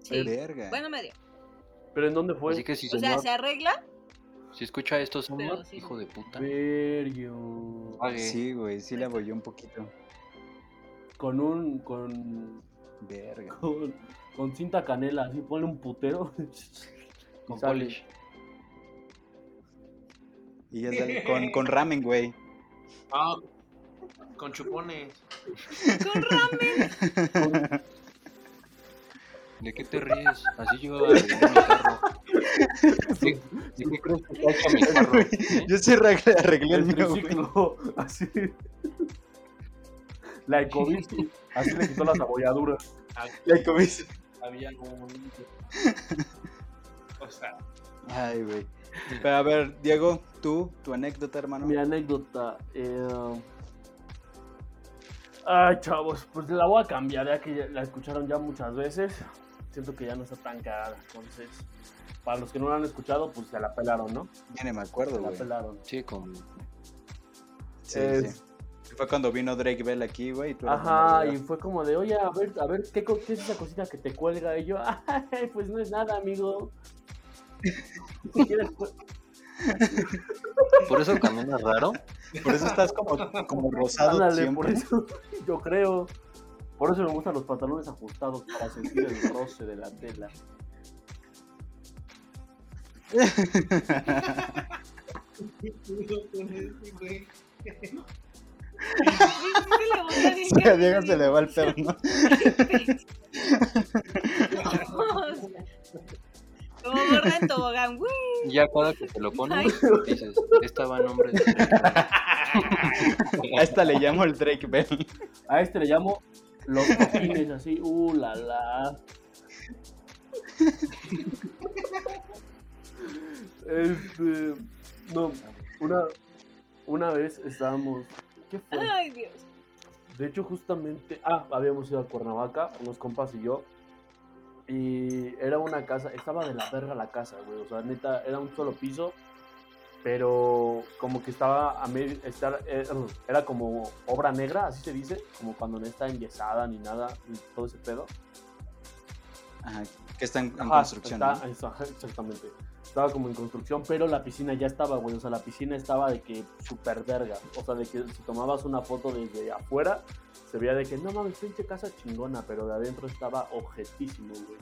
Speaker 4: Sí.
Speaker 1: Verga.
Speaker 4: Bueno, medio.
Speaker 3: ¿pero en dónde fue?
Speaker 2: así que si,
Speaker 4: O sea, se arregla,
Speaker 2: si escucha esto, señor,
Speaker 4: sí.
Speaker 2: hijo de puta,
Speaker 3: Vergio.
Speaker 1: Sí, güey, sí le abolló un poquito.
Speaker 3: Con un. Con,
Speaker 1: Verga.
Speaker 3: con. con cinta canela, así ponle un putero. [LAUGHS]
Speaker 2: Con polish.
Speaker 1: Y ya sale con, con ramen, güey.
Speaker 5: Ah, con chupones.
Speaker 4: con ramen. [LAUGHS]
Speaker 2: ¿De qué te ríes? Así yo arreglé mi carro. [LAUGHS] ¿De, de qué crees que está hecho mi carro? ¿Eh? [LAUGHS]
Speaker 1: Yo sí arreglé, arreglé el
Speaker 3: El
Speaker 1: mío, [LAUGHS]
Speaker 3: así. La Ecobici, así le quitó las abolladuras.
Speaker 1: Le comiste.
Speaker 5: Había un. O sea,
Speaker 1: Ay, güey. Pero a ver, Diego, tú, tu anécdota, hermano.
Speaker 3: Mi anécdota. eh, Ay, chavos, pues la voy a cambiar ya que la escucharon ya muchas veces. Siento que ya no está tan cagada. Entonces, para los que no la han escuchado, pues se la pelaron, ¿no?
Speaker 1: Ya ni me
Speaker 3: Se
Speaker 1: acuerdo,
Speaker 3: la
Speaker 1: güey.
Speaker 3: pelaron.
Speaker 2: Sí, con...
Speaker 1: Sí,
Speaker 3: Es-
Speaker 1: sí. Fue cuando vino Drake Bell aquí, güey.
Speaker 3: Ajá, y fue como de, oye, a ver, a ver, ¿qué, qué es esa cosita que te cuelga? Y yo, [LAUGHS] ay, pues no es nada, amigo. [LAUGHS] Pues,
Speaker 2: Por eso caminas raro.
Speaker 1: Por eso estás como, como rosado
Speaker 3: ándale,
Speaker 1: siempre.
Speaker 3: por eso, [LAUGHS] yo creo. Por eso me gustan los pantalones ajustados, para sentir el roce de la tela.
Speaker 1: Sí, a Diego se le va el pedo, ¿no?
Speaker 4: Como borra en tobogán. ¡Wii!
Speaker 2: Y ya cada que te lo pones, dices, esta va en nombre de...
Speaker 1: A esta le llamo el Drake Bell.
Speaker 3: A este le llamo los [LAUGHS] cojines así, uh, la, la. Este, no, una, una vez estábamos, ¿qué fue?
Speaker 4: Ay, Dios.
Speaker 3: De hecho, justamente, ah, habíamos ido a Cuernavaca, unos compas y yo, y era una casa, estaba de la verga la casa, güey, o sea, neta, era un solo piso, pero como que estaba a medio, estar, eh, era como obra negra, así se dice, como cuando no está enyesada ni nada, ni todo ese pedo.
Speaker 1: Ajá, que está en, en
Speaker 3: Ajá,
Speaker 1: construcción.
Speaker 3: está- exactamente. Estaba como en construcción, pero la piscina ya estaba, güey. O sea, la piscina estaba de que súper verga. O sea, de que si tomabas una foto desde afuera, se veía de que no mames, pinche casa chingona, pero de adentro estaba objetísimo, güey.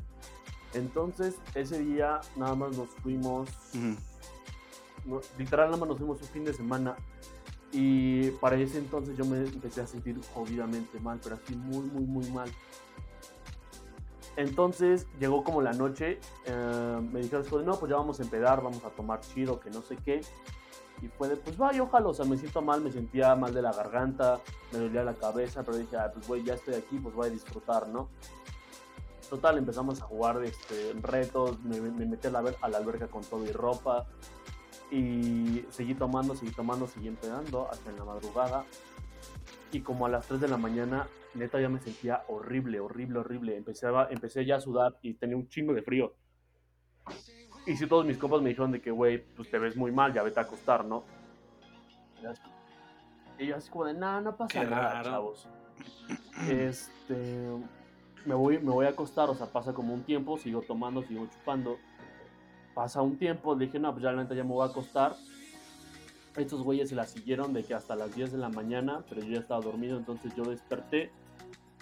Speaker 3: Entonces, ese día nada más nos fuimos,
Speaker 1: Ujú.
Speaker 3: No- literal nada más nos fuimos un fin de semana. Y para ese entonces yo me empecé a sentir jodidamente mal, pero así muy, muy, muy mal. Entonces llegó como la noche, eh, me dijeron, no, pues ya vamos a empedar, vamos a tomar chido, que no sé qué. Y fue de, pues vaya, ojalá, o sea, me siento mal, me sentía mal de la garganta, me dolía la cabeza, pero dije, ah, pues güey, ya estoy aquí, pues voy a disfrutar, ¿no? Total, empezamos a jugar este, retos, me, me metí a la, a la alberca con todo y ropa. Y seguí tomando, seguí tomando, seguí empedando hasta en la madrugada. Y como a las 3 de la mañana, neta ya me sentía horrible, horrible, horrible. Empecé, a- empecé ya a sudar y tenía un chingo de frío. Y si todos mis compas me dijeron de que, güey, pues te ves muy mal, ya vete a acostar, ¿no? Y yo así como de, no, no pasa
Speaker 5: Qué
Speaker 3: nada,
Speaker 5: raro.
Speaker 3: chavos. Este, me voy, me voy a acostar, o sea, pasa como un tiempo, sigo tomando, sigo chupando. Pasa un tiempo, dije, no, pues ya la neta ya me voy a acostar. Estos güeyes se la siguieron de que hasta las 10 de la mañana, pero yo ya estaba dormido, entonces yo desperté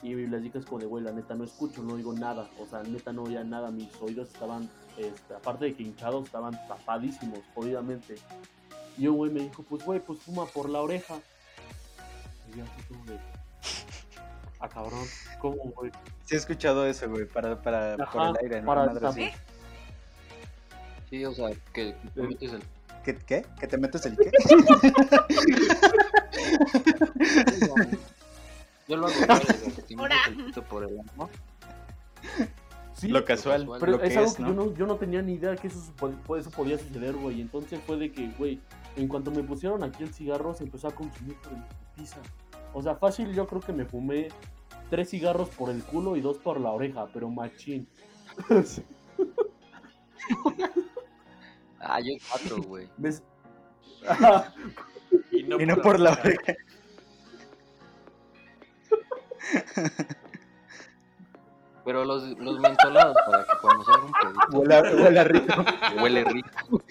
Speaker 3: y les dije, es como de, güey, la neta no escucho, no oigo nada, o sea, neta no oía nada, mis oídos estaban, este, aparte de que hinchados, estaban tapadísimos, jodidamente. Y un güey me dijo, pues güey, pues fuma por la oreja. Y yo así como de, ah, cabrón, ¿cómo, güey?
Speaker 1: Sí he escuchado eso, güey, para, para, por el aire, ¿no?
Speaker 3: para
Speaker 2: Sí, o sea, que te metes el...
Speaker 1: ¿Qué, ¿Qué? ¿Que te metes el qué?
Speaker 2: Yo lo hago el por el. [LAUGHS]
Speaker 3: Sí,
Speaker 1: Lo casual,
Speaker 2: casual.
Speaker 3: Pero
Speaker 1: lo que
Speaker 3: es algo
Speaker 1: es,
Speaker 3: que
Speaker 1: ¿no?
Speaker 3: yo, no, yo no tenía ni idea que eso, eso podía suceder, güey. Entonces fue de que, güey, en cuanto me pusieron aquí el cigarro, se empezó a consumir por el pizza. O sea, fácil, yo creo que me fumé tres cigarros por el culo y dos por la oreja, pero machín. [LAUGHS] [LAUGHS]
Speaker 2: Ah, yo cuatro, güey. [LAUGHS]
Speaker 3: ¿Ves?
Speaker 5: Y no,
Speaker 1: Y no por la oreja.
Speaker 2: Pero los, los mentolados para que cuando salga un pedito
Speaker 1: Huele, huele rico.
Speaker 2: huele rico.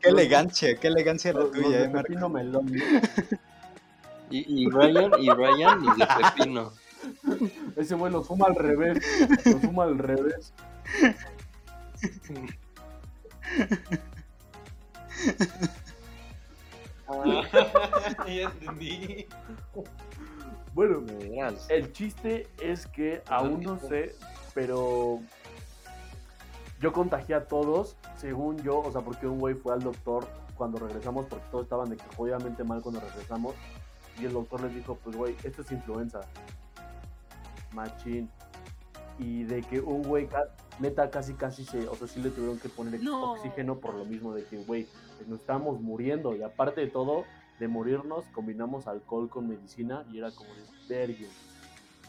Speaker 1: Qué elegancia, qué elegancia la tuya,
Speaker 3: de
Speaker 1: eh, Marco.
Speaker 3: pepino melón.
Speaker 2: Y, y Ryan, y Ryan, y de [LAUGHS] pepino.
Speaker 3: Ese güey lo fuma al revés. Lo fuma al revés. [LAUGHS]
Speaker 5: ya entendí.
Speaker 3: Bueno. El chiste es que aún no sé, pero yo contagié a todos, según yo, o sea, porque un güey fue al doctor cuando regresamos, porque todos estaban de que jodidamente mal cuando regresamos, y el doctor les dijo, pues güey, esto es influenza, machín, y de que un güey, neta, casi casi se, o sea, sí le tuvieron que poner
Speaker 4: No.
Speaker 3: oxígeno por lo mismo de que, güey, pues nos estábamos muriendo, y aparte de todo, de morirnos, combinamos alcohol con medicina, y era como de verga.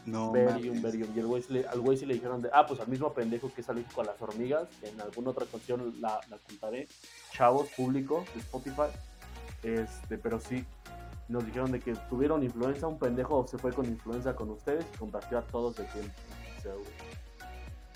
Speaker 1: No,
Speaker 3: Berium. Berium. Y el güey al güey sí le dijeron de, ah, pues al mismo pendejo que es alérgico a las hormigas, que en alguna otra canción la, la contaré, chavos, público de Spotify, este, pero sí, nos dijeron de que tuvieron influenza, un pendejo se fue con influenza con ustedes y contagió a todos de güey.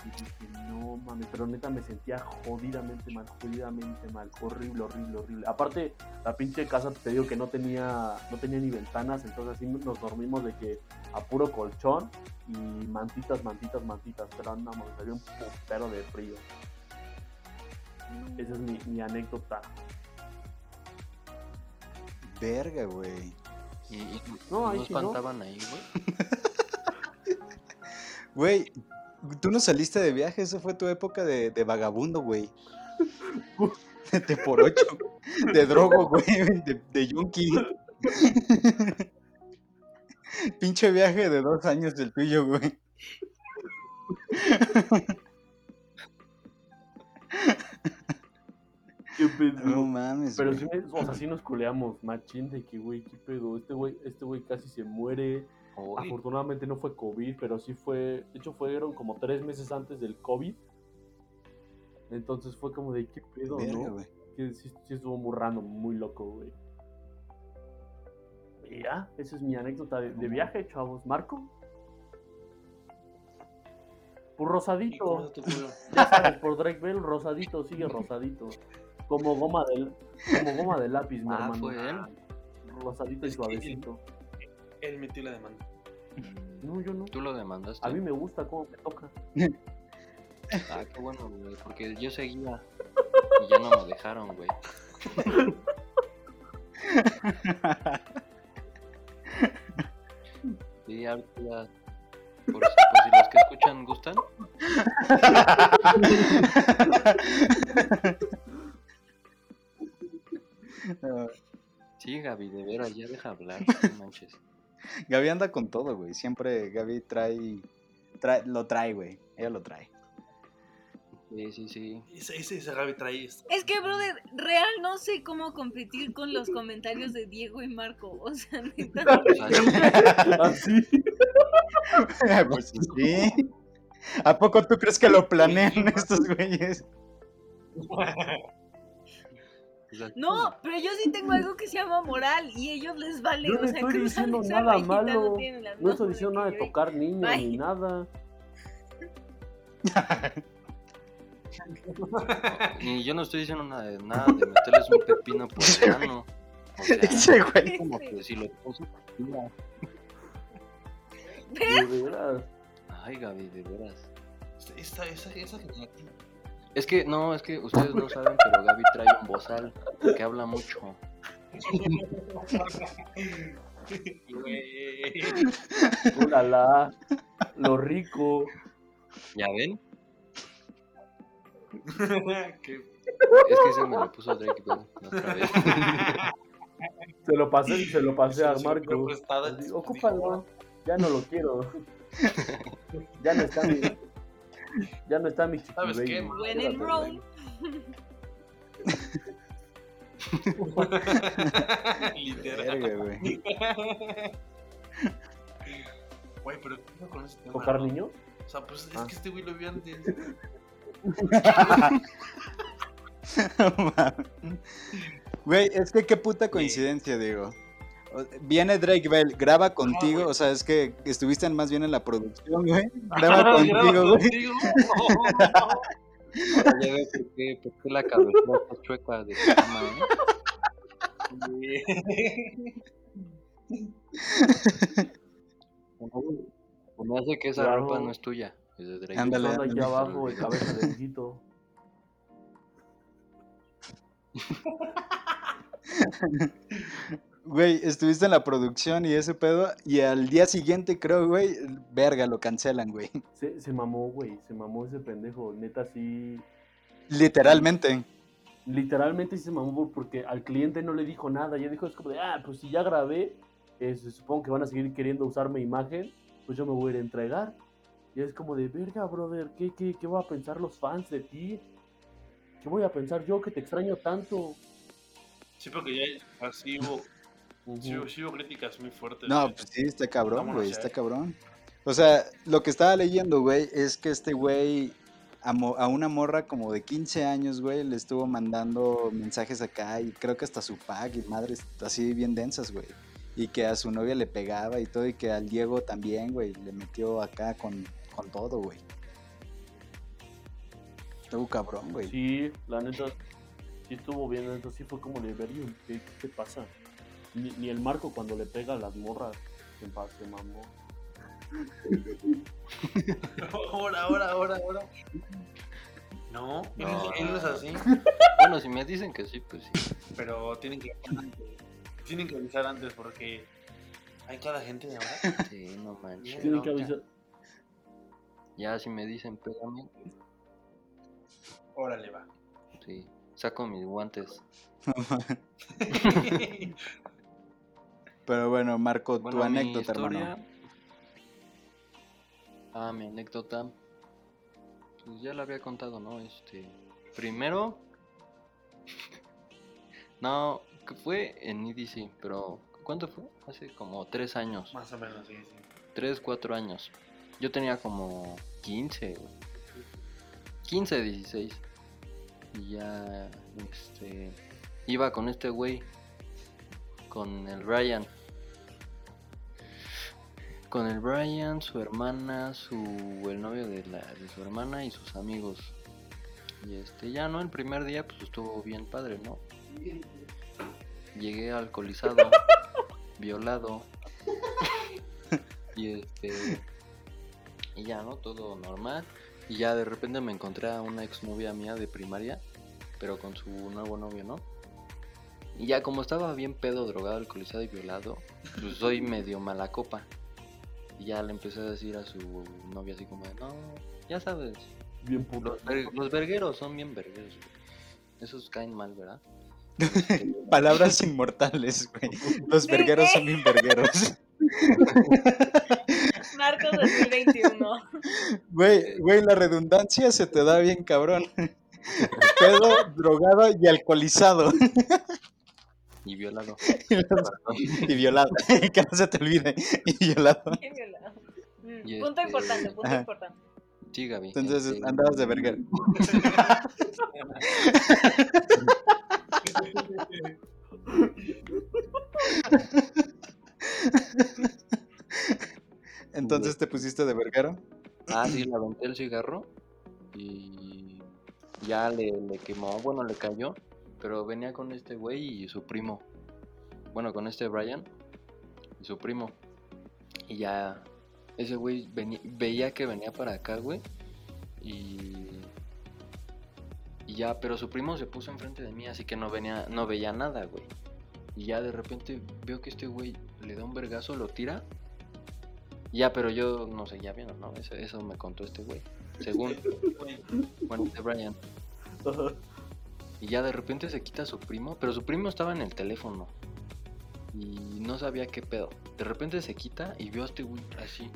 Speaker 3: Y dije, no mames, pero neta me sentía jodidamente mal, jodidamente mal, horrible, horrible, horrible. Aparte, la pinche casa, te digo que no tenía, no tenía ni ventanas, entonces así nos dormimos de que a puro colchón y mantitas, mantitas, mantitas, pero mames, había un putero de frío. Esa es mi, mi anécdota.
Speaker 1: Verga, güey.
Speaker 2: Y, y
Speaker 3: No,
Speaker 2: no,
Speaker 3: ahí sí no.
Speaker 2: espantaban ahí, güey. [LAUGHS]
Speaker 1: Güey, tú no saliste de viaje, esa fue tu época de, de vagabundo, güey. [LAUGHS] De por ocho. De drogo, güey. De, de. [LAUGHS] Pinche viaje de dos años del tuyo, güey. No mames,
Speaker 3: Pero sí, me- o sea, sí nos culeamos, machín, de que, güey, qué pedo. Este güey, este güey casi se muere. Afortunadamente no fue COVID, pero sí fue, de hecho fueron como tres meses antes del COVID. Entonces fue como de qué pedo,
Speaker 1: Verga,
Speaker 3: ¿no?
Speaker 1: güey.
Speaker 3: Que sí, sí estuvo muy random, muy loco, güey. Y ya, esa es mi anécdota de, de viaje, chavos. ¿Marco? Por
Speaker 5: ¿Y cómo
Speaker 3: rosadito. Ya sabes, por Drake Bell, rosadito, sigue rosadito. Como goma de, como goma de lápiz, mi
Speaker 2: Ah,
Speaker 3: hermano.
Speaker 2: fue él.
Speaker 3: Rosadito y
Speaker 5: Es
Speaker 3: suavecito.
Speaker 5: Él metió la demanda.
Speaker 3: No, yo no.
Speaker 2: Tú lo demandaste.
Speaker 3: A mí me gusta cómo me toca.
Speaker 2: Ah, qué bueno, güey. Porque yo seguía. Y ya no me dejaron, güey. [LAUGHS] Sí, ahorita. Por, si- por si los que escuchan gustan. [LAUGHS]
Speaker 1: No,
Speaker 2: Sí, Gaby, de veras, ya deja hablar. [LAUGHS] No manches.
Speaker 1: Gaby anda con todo, güey. Siempre Gaby trae, trae, lo trae, güey. Ella lo trae.
Speaker 2: Sí, sí, sí.
Speaker 5: Ese, ese, ese Gaby trae esto.
Speaker 4: Es que, brother, real no sé cómo competir con los comentarios de Diego y Marco. O sea, neta. [LAUGHS]
Speaker 3: Así. [LAUGHS]
Speaker 1: pues sí. ¿A poco tú crees que lo planean estos güeyes?
Speaker 2: O sea,
Speaker 4: No, pero yo sí tengo algo que se llama moral y ellos les vale.
Speaker 3: Yo
Speaker 4: o
Speaker 3: no
Speaker 4: sea,
Speaker 3: estoy diciendo nada malo. No estoy diciendo nada de tocar niños
Speaker 4: Bye.
Speaker 3: ni nada. [LAUGHS]
Speaker 2: Ni yo no estoy diciendo nada de, nada de meterles un pepino por el ano. O [LAUGHS] sea,
Speaker 1: Ese güey.
Speaker 2: es como que si lo puso.
Speaker 3: De veras.
Speaker 2: Ay, Gaby, de veras.
Speaker 5: Esta, esa, esa.
Speaker 2: Es que, no, es que ustedes no saben, pero Gaby trae un bozal que habla mucho. [LAUGHS]
Speaker 5: Güey.
Speaker 3: Ulala. Lo rico.
Speaker 2: ¿Ya ven? [LAUGHS]
Speaker 5: Qué-
Speaker 2: Es que ese me lo puso Drake Bell otra vez.
Speaker 3: Se lo pasé y se lo pasé a Marco. Ocúpalo. Ya no lo quiero. [LAUGHS] Ya no está mi. [LAUGHS] Ya no está mi chiqui
Speaker 5: ¿Sabes qué?
Speaker 4: When in Rome.
Speaker 5: Literal.
Speaker 1: Güey.
Speaker 5: Pero ¿qué pedo con ese tema?
Speaker 3: ¿Tocar
Speaker 5: no?
Speaker 3: niño?
Speaker 5: O sea, pues es
Speaker 3: Ah.
Speaker 5: que este güey lo vio antes. [LAUGHS]
Speaker 1: Güey, es que qué puta coincidencia, digo. Viene Drake Bell, graba contigo,
Speaker 5: güey.
Speaker 1: o sea, es que estuviste más bien en la producción, güey. Graba
Speaker 5: Graba
Speaker 1: contigo, güey.
Speaker 5: contigo.
Speaker 2: Ahora ya veo por qué, por qué la cabeza está chueca de cama, ¿eh? [LAUGHS] Me hace que esa
Speaker 3: Claro.
Speaker 2: ropa no es tuya, es de Drake.
Speaker 1: Ándale.
Speaker 3: Aquí
Speaker 1: ándale.
Speaker 3: abajo de cabeza de hijito. [LAUGHS]
Speaker 1: Güey, estuviste en la producción y ese pedo, y al día siguiente, creo, güey, verga, lo cancelan, güey.
Speaker 3: Se, se mamó, güey. Se mamó ese pendejo. Neta, sí.
Speaker 1: Literalmente.
Speaker 3: Literalmente sí se mamó por- porque al cliente no le dijo nada. Ya dijo, es como de, ah, pues si ya grabé, eh, se supongo que van a seguir queriendo usar mi imagen, pues yo me voy a ir a entregar. Y es como de, verga, brother, ¿qué, qué, qué van a pensar los fans de ti? ¿Qué voy a pensar yo que te extraño tanto?
Speaker 5: Sí, porque ya así hubo,
Speaker 3: Ujú.
Speaker 5: sí, hubo- sí hubo críticas muy fuertes.
Speaker 1: No, pues sí, está cabrón, güey, está cabrón. O sea, lo que estaba leyendo, güey, es que este güey a, una morra como de 15 años, güey, le estuvo mandando mensajes acá y creo que hasta su pack y madres así bien densas, güey. Y que a su novia le pegaba y todo y que al Diego también, güey, le metió acá con, con todo, güey. Estuvo cabrón, güey.
Speaker 3: Sí, la neta, sí estuvo bien, la neta, sí fue como de, ¿qué, qué te pasa? Ni, ni el Marco cuando le pega a las morras, se, pa- se mamó.
Speaker 5: Ahora, ahora, ahora, ahora. No, él,
Speaker 2: No,
Speaker 5: él no es así.
Speaker 2: Bueno, si me dicen que sí, pues sí.
Speaker 5: Pero tienen que tienen que avisar antes porque hay cada gente de ahora.
Speaker 2: Sí, no manches.
Speaker 3: Tienen que avisar.
Speaker 2: Ya si me dicen pégame,
Speaker 5: Órale, va.
Speaker 2: sí. Saco mis guantes. [LAUGHS] [LAUGHS]
Speaker 1: Pero bueno, Marco,
Speaker 2: Bueno,
Speaker 1: tu
Speaker 2: mi
Speaker 1: anécdota, hermano.
Speaker 2: Ah, mi anécdota. Pues ya la había contado, ¿no? Este. Primero. [LAUGHS] no, que fue en EDC, pero. ¿Cuánto fue? Hace como tres años.
Speaker 5: Más o menos, sí, sí.
Speaker 2: Tres, cuatro años. Yo tenía como 15, güey. 15, 16. Y ya, este, iba con este güey, con el Brian. Con el Brian, su hermana, su, el novio de, la, de su hermana y sus amigos. Y este, ya, ¿no? El primer día, pues estuvo bien padre, ¿no? Llegué alcoholizado, [LAUGHS] violado. Y este. Y ya, ¿no? Todo normal. Y ya de repente me encontré a una exnovia mía de primaria, pero con su nuevo novio, ¿no? Y ya como estaba bien pedo, drogado, alcoholizado y violado, pues soy medio mala copa. Y ya le empecé a decir a su novia así como de, no, ya sabes,
Speaker 3: Bien puto.
Speaker 2: los, ver- los vergueros son bien vergueros, güey. Esos caen mal, ¿verdad? [LAUGHS] Este,
Speaker 1: Palabras inmortales, güey. [LAUGHS] Los vergueros son bien vergueros. [LAUGHS]
Speaker 4: Narcos 2021.
Speaker 1: Güey, güey, la redundancia se te da bien cabrón. Pedo, drogado y alcoholizado.
Speaker 2: Y violado. [LAUGHS]
Speaker 1: y violado. [LAUGHS] [LAUGHS] que no se te olvide. Y violado.
Speaker 4: Mm,
Speaker 2: Y
Speaker 4: Punto
Speaker 2: este-
Speaker 4: importante, punto
Speaker 1: Ajá.
Speaker 4: importante.
Speaker 2: Sí, Gaby.
Speaker 1: Entonces
Speaker 2: este,
Speaker 1: andabas de verga. Entonces te pusiste de verguero.
Speaker 2: Ah, sí, le aventé el cigarro y ya le, le quemó, bueno, le cayó, pero venía con este güey y su primo. Bueno, con este Brian y su primo. Y ya ese güey veía que venía para acá, güey. Y, y ya, pero su primo se puso enfrente de mí, así que no venía, no veía nada, güey. Y ya de repente veo que este güey le da un vergazo, lo tira. Ya, pero yo no seguía viendo, ¿no? Eso, eso me contó este güey. Según, [LAUGHS] bueno, este Brian. Y ya de repente se quita su primo, pero su primo estaba en el teléfono. Y no sabía qué pedo. De repente se quita y vio a este güey así.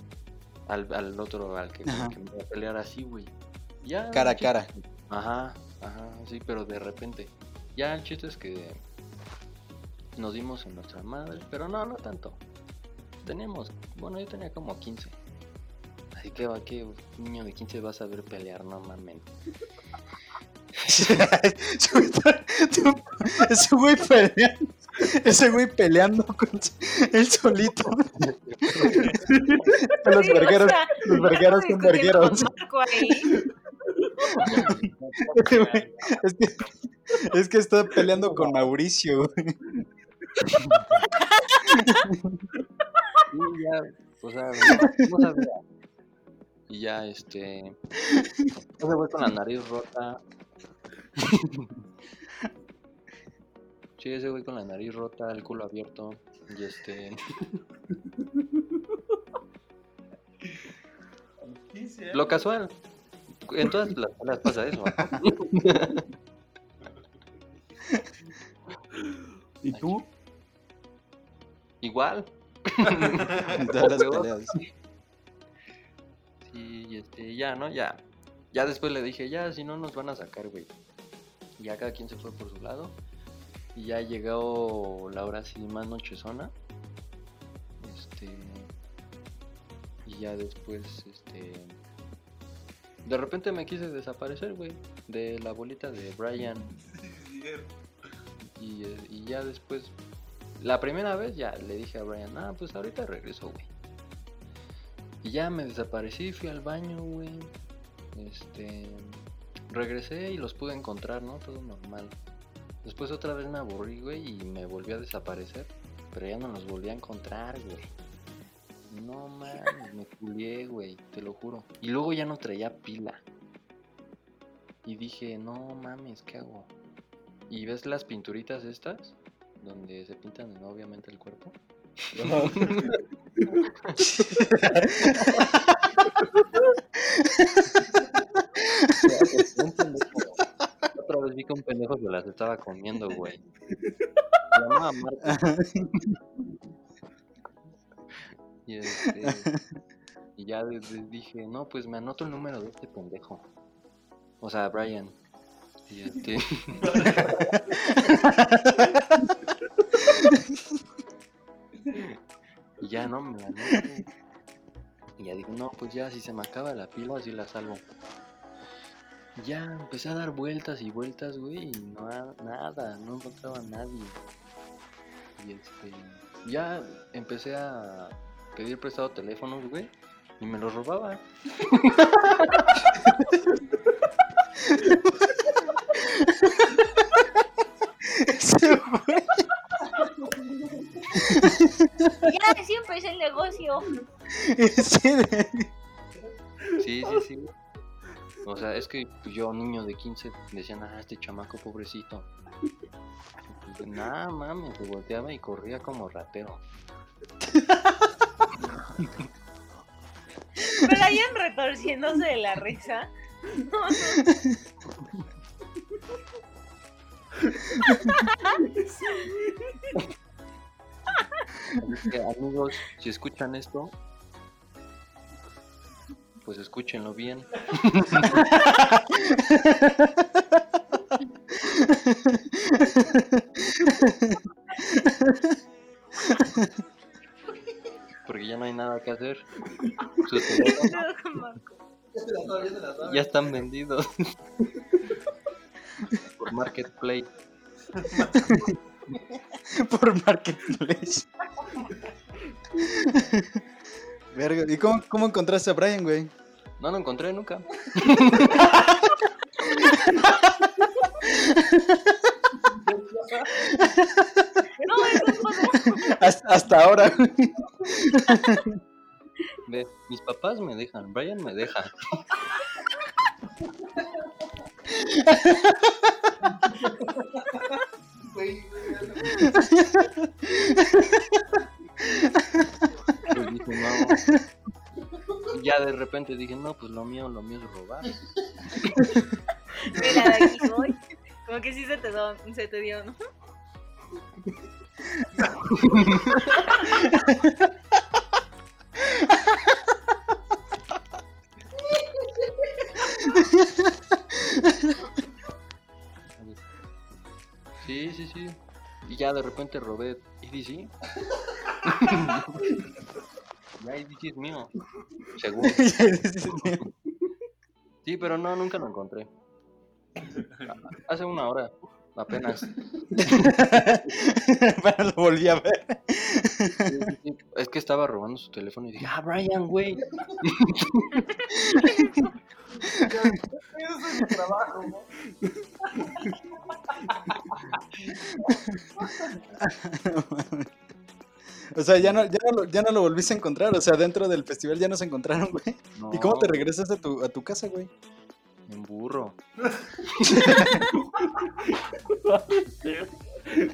Speaker 2: Al, al otro, al que, me iba a pelear así, güey. Ya.
Speaker 1: Cara a cara.
Speaker 2: Ajá, ajá, sí, pero de repente. Ya el chiste es que nos dimos en nuestra madre, pero no, no tanto. Güey, bueno, yo tenía como 15. Así que va que un niño de 15 va a saber pelear, no mames. [LAUGHS]
Speaker 1: Ese güey peleando. Ese güey peleando con él solito. los vergueros, los vergueros
Speaker 4: con
Speaker 1: vergueros. Es que, es que está peleando con Mauricio.
Speaker 2: Sí, ya, o sea, no, no sabía. Y ya, este. Ese güey con la nariz rota. Sí, ese güey con la nariz rota, el culo abierto. Y este. Lo casual. En todas las las pasa eso.
Speaker 3: ¿Y tú?
Speaker 2: Igual.
Speaker 1: En todas las peleas.
Speaker 2: Sí, y este, ya, ¿no? Ya. Ya después le dije, ya, si no nos van a sacar, güey. Ya cada quien se fue por su lado. Y ya llegó la hora así más nochezona. Este. Y ya después, este. De repente me quise desaparecer, güey. De la bolita de Brian. [LAUGHS] Y, eh, y ya después. La primera vez ya le dije a Brian, ah, pues ahorita regreso, güey. Y ya me desaparecí, fui al baño, güey. Este. Regresé y los pude encontrar, ¿no? Todo normal. Después otra vez me aburrí, güey, y me volví a desaparecer. Pero ya no los volví a encontrar, güey. No mames, me culié, güey, te lo juro. Y luego ya no traía pila. Y dije, no mames, ¿qué hago? ¿Y ves las pinturitas estas? Donde se pintan obviamente el cuerpo. Un [LAUGHS] [LAUGHS] pendejo. Otra vez vi que un pendejo se las estaba comiendo, güey. [LAUGHS] Llamaba Marcos. Y, este, y ya de- dije, no, pues me anoto el número de este pendejo. O sea, Brian. Y este. [LAUGHS] y ya no me la anoto. Y ya digo, no, pues ya si se me acaba la pila, así la salvo. Ya empecé a dar vueltas y vueltas, güey, y no, nada, no encontraba a nadie. Y este, ya empecé a pedir prestado teléfonos, güey, y me los robaba.
Speaker 1: Ese güey.
Speaker 4: Ya, así empecé el negocio.
Speaker 1: Ese-
Speaker 2: Sí, sí, sí. O sea, es que pues, yo, niño de 15, decían, ah, este chamaco pobrecito. Nah, mames, se volteaba y corría como ratero.
Speaker 4: Brian retorciéndose de la risa. No, no.
Speaker 2: Amigos, si escuchan esto, pues escúchenlo bien. Porque ya no hay nada que hacer. [LAUGHS] Ya están vendidos. Por Marketplace.
Speaker 1: Por Marketplace. Verga, ¿y cómo, cómo encontraste a Brian, güey?
Speaker 2: No lo encontré nunca.
Speaker 4: No, eso no. [LAUGHS]
Speaker 1: Hasta, hasta ahora, güey.
Speaker 2: Ve, mis papás me dejan, Brian me deja. [LAUGHS] Pues dije, no. Ya de repente dije, no, pues lo mío, lo mío es robar.
Speaker 4: Mira, de aquí soy. Como que sí se te, se te dio, ¿no?
Speaker 2: Sí, sí, sí. Y ya de repente robé EDC. ya EDC es mío. Según. Sí, pero no, nunca lo encontré. Hace una hora, apenas.
Speaker 1: Pero lo volví a ver.
Speaker 2: Es que estaba robando su teléfono y dije, ah, Brian, güey.
Speaker 5: Eso es mi trabajo, ¿no?
Speaker 1: O sea, ya no, ya, no lo, ya no lo volviste a encontrar. O sea, dentro del festival ya no se encontraron, güey. ¿Y cómo te regresas a tu, a tu casa, güey?
Speaker 2: En burro.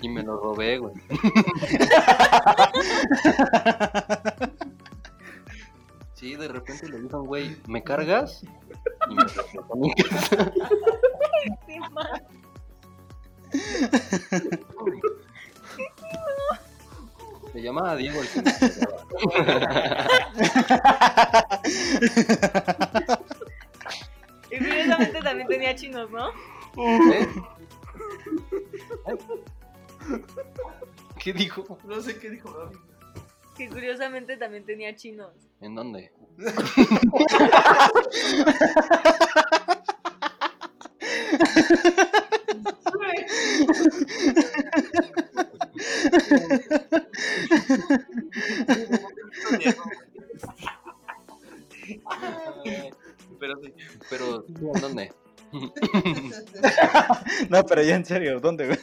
Speaker 2: Y me lo robé, güey. Sí, de repente le dijo, güey, ¿me cargas? Y me regresé a Se llamaba Diego el que me cargaba.
Speaker 4: Y curiosamente también tenía chinos, ¿no?
Speaker 2: ¿Eh? ¿Qué dijo?
Speaker 5: No sé qué dijo Gaby.
Speaker 4: Que curiosamente también tenía chinos.
Speaker 2: ¿En dónde? [LAUGHS]
Speaker 5: Pero sí.
Speaker 2: Pero, ¿en dónde? [LAUGHS]
Speaker 1: No, pero ya en serio, ¿dónde, güey?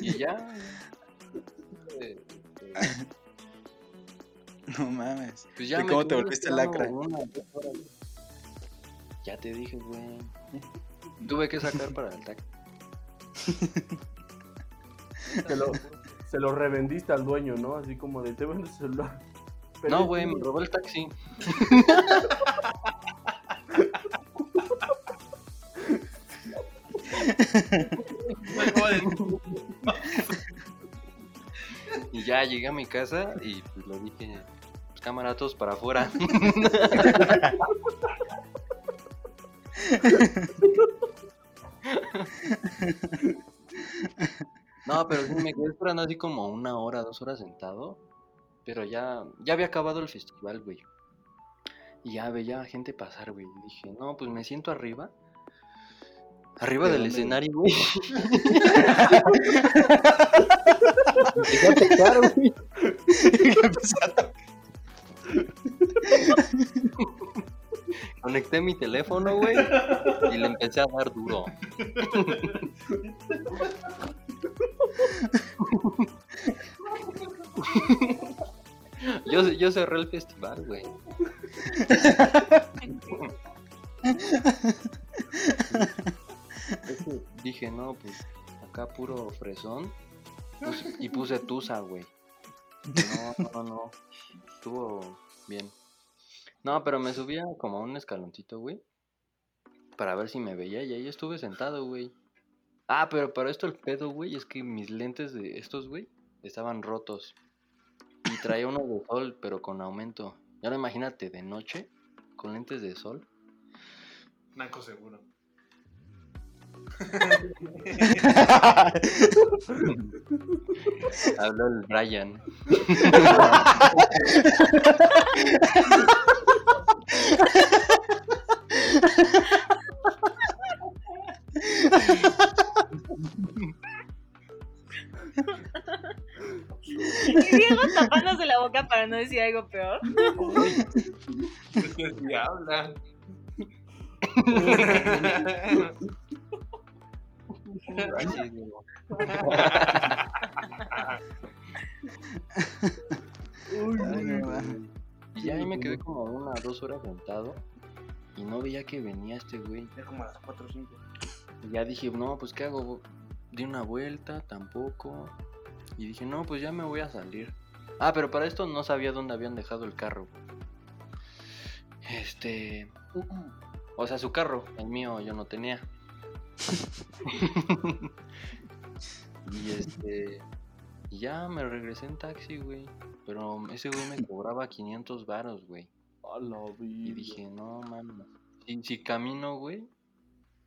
Speaker 2: Y ya. eh, eh,
Speaker 1: No mames.
Speaker 2: Pues ya
Speaker 1: ¿Y cómo te volviste lacra?
Speaker 2: una. Ya te dije, güey. Tuve que sacar para el taxi. [LAUGHS]
Speaker 3: Se lo, se lo revendiste al dueño, ¿no? Así como de, te vendo el celular. Pero
Speaker 2: No, güey, me robó el taxi. Y ya llegué a mi casa y pues le dije, pues cámara, todos para afuera. [LAUGHS] [LAUGHS] No, pero sí me quedé esperando así como una hora, dos horas sentado. Pero ya, ya había acabado el festival, güey. Y ya veía gente pasar, güey. Y dije, no, pues me siento arriba. Arriba
Speaker 1: ¿De
Speaker 2: del
Speaker 1: dónde,
Speaker 2: escenario, güey. Empecé a tocar, güey. [LAUGHS] Conecté mi teléfono, güey, y le empecé a dar duro. Yo, cerré el festival, güey. Dije, no, pues acá puro fresón. Puse- y puse Tusa, güey. No, no, no. Estuvo bien. No, pero me subía como a un escaloncito, güey. Para ver si me veía y ahí estuve sentado, güey. Ah, pero para esto el pedo, güey, es que mis lentes de estos, güey, estaban rotos. Y traía uno de sol, pero con aumento. Y ahora imagínate de noche, con lentes de sol.
Speaker 5: Naco seguro. [LAUGHS]
Speaker 2: Habló el Brian. [LAUGHS]
Speaker 4: Y Diego tapándose la boca para no decir algo peor.
Speaker 5: Sí habla.
Speaker 2: Digo.
Speaker 1: Ay, no va.
Speaker 2: Y ya ahí me quedé como una dos horas sentado. Y no veía que venía este güey.
Speaker 5: Ya como a las 4 o 5.
Speaker 2: Y ya dije, no, pues ¿qué hago? Di una vuelta, tampoco. Y dije, no, pues ya me voy a salir. Ah, pero para esto no sabía dónde habían dejado el carro. Este... O sea, su carro, el mío yo no tenía. [LAUGHS] [LAUGHS] y este... y ya me regresé en taxi, güey. Pero ese güey me cobraba 500 varos, güey.
Speaker 3: A la
Speaker 2: Y dije, no mames. Si, si camino, güey,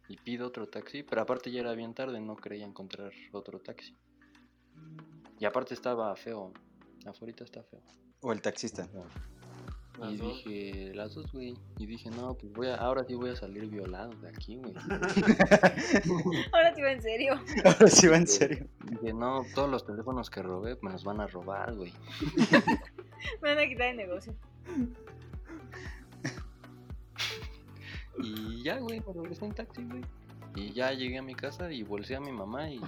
Speaker 2: y pido otro taxi, pero aparte ya era bien tarde, no creía encontrar otro taxi. Y aparte estaba feo. Afuera está feo.
Speaker 1: O el taxista.
Speaker 5: Las
Speaker 2: y
Speaker 5: dos.
Speaker 2: dije, las dos, güey. Y dije, no, pues voy a, ahora sí voy a salir violado de aquí, güey. [LAUGHS] [LAUGHS]
Speaker 4: Ahora te iba en serio.
Speaker 1: Ahora sí va en serio.
Speaker 2: Dije, no, todos los teléfonos que robé me los van a robar, güey. [LAUGHS]
Speaker 4: Me van a quitar el negocio.
Speaker 2: Y ya, güey, me regresé en taxi, güey. Y ya llegué a mi casa y bolsé a mi mamá y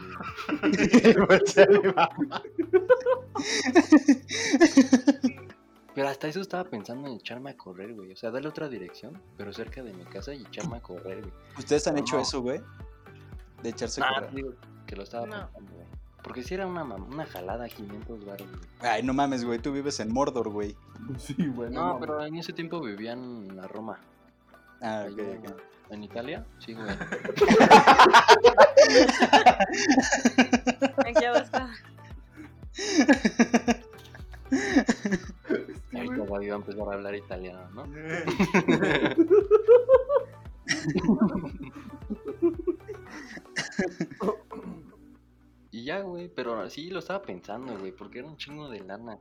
Speaker 2: Pero hasta eso estaba pensando en echarme a correr, güey. O sea, darle otra dirección, pero cerca de mi casa y echarme a correr, güey.
Speaker 1: ¿Ustedes han hecho
Speaker 2: No.
Speaker 1: eso, güey? De echarse a
Speaker 2: Ah,
Speaker 1: correr.
Speaker 2: digo que lo estaba
Speaker 4: No.
Speaker 2: pensando, güey. Porque si era una, una jalada 500 baros, güey.
Speaker 1: Ay, no mames, güey. Tú vives en Mordor, güey. [LAUGHS]
Speaker 3: Sí, güey.
Speaker 2: No, pero en ese tiempo vivían en la Roma.
Speaker 1: Ah, ok,
Speaker 2: en-
Speaker 1: ok.
Speaker 2: ¿En Italia? Sí, güey. [LAUGHS]
Speaker 4: Aquí [LAUGHS]
Speaker 2: Va a empezar a hablar italiano, ¿no? Y ya, güey, pero sí lo estaba pensando, güey, porque era un chingo de lana.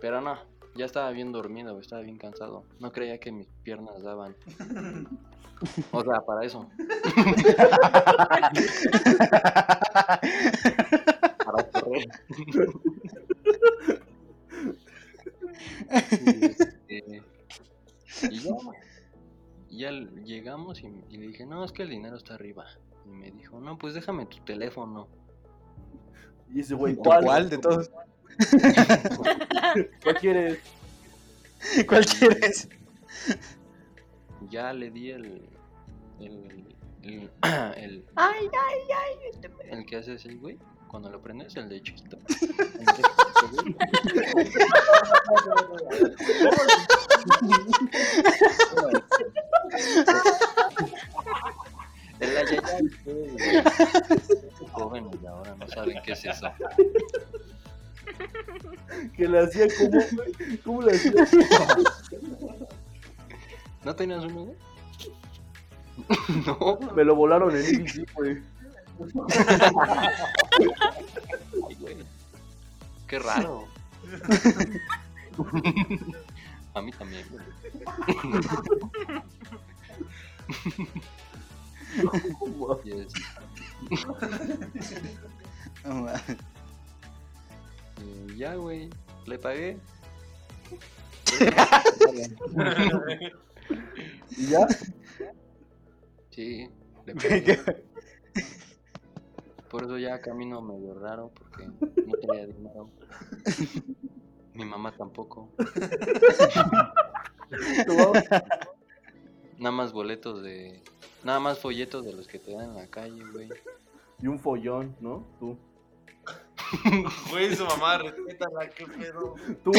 Speaker 2: Pero no, ya estaba bien dormido, güey, estaba bien cansado. No creía que mis piernas daban. O sea, para eso. [LAUGHS] Para correr. Y, [LAUGHS] este, y ya, llegamos y, y le dije, no, es que el dinero está arriba. Y me dijo, no, pues déjame tu teléfono.
Speaker 3: Y ese güey,
Speaker 1: ¿Tú
Speaker 3: ¿cuál?
Speaker 1: ¿Cuál de todos? [LAUGHS]
Speaker 3: ¿Cuál quieres?
Speaker 1: ¿Cuál quieres? [LAUGHS]
Speaker 2: Ya le di el. El. El. el ay, ay, ay. este El que hace así, güey. Cuando lo prendes, el de chiquito. El. El Jóvenes de ahora no saben qué es eso.
Speaker 3: Que le hacía como. ¿Cómo le hacía?
Speaker 2: ¿No tenías uno, güey? No,
Speaker 3: Me lo volaron en [LAUGHS] IBC, güey.
Speaker 2: Ay. [LAUGHS] Qué raro. A mí también, [LAUGHS]
Speaker 1: No
Speaker 2: y ya, güey. Le pagué. [LAUGHS]
Speaker 3: ¿Y ya?
Speaker 2: Sí, le pagué. Por eso ya camino medio raro, porque no tenía dinero. Mi mamá tampoco. Nada más boletos de. Nada más folletos de los que te dan en la calle, güey.
Speaker 3: Y un follón, ¿no? Tú.
Speaker 5: Güey, su mamá, respétala, qué pedo.
Speaker 3: Tú,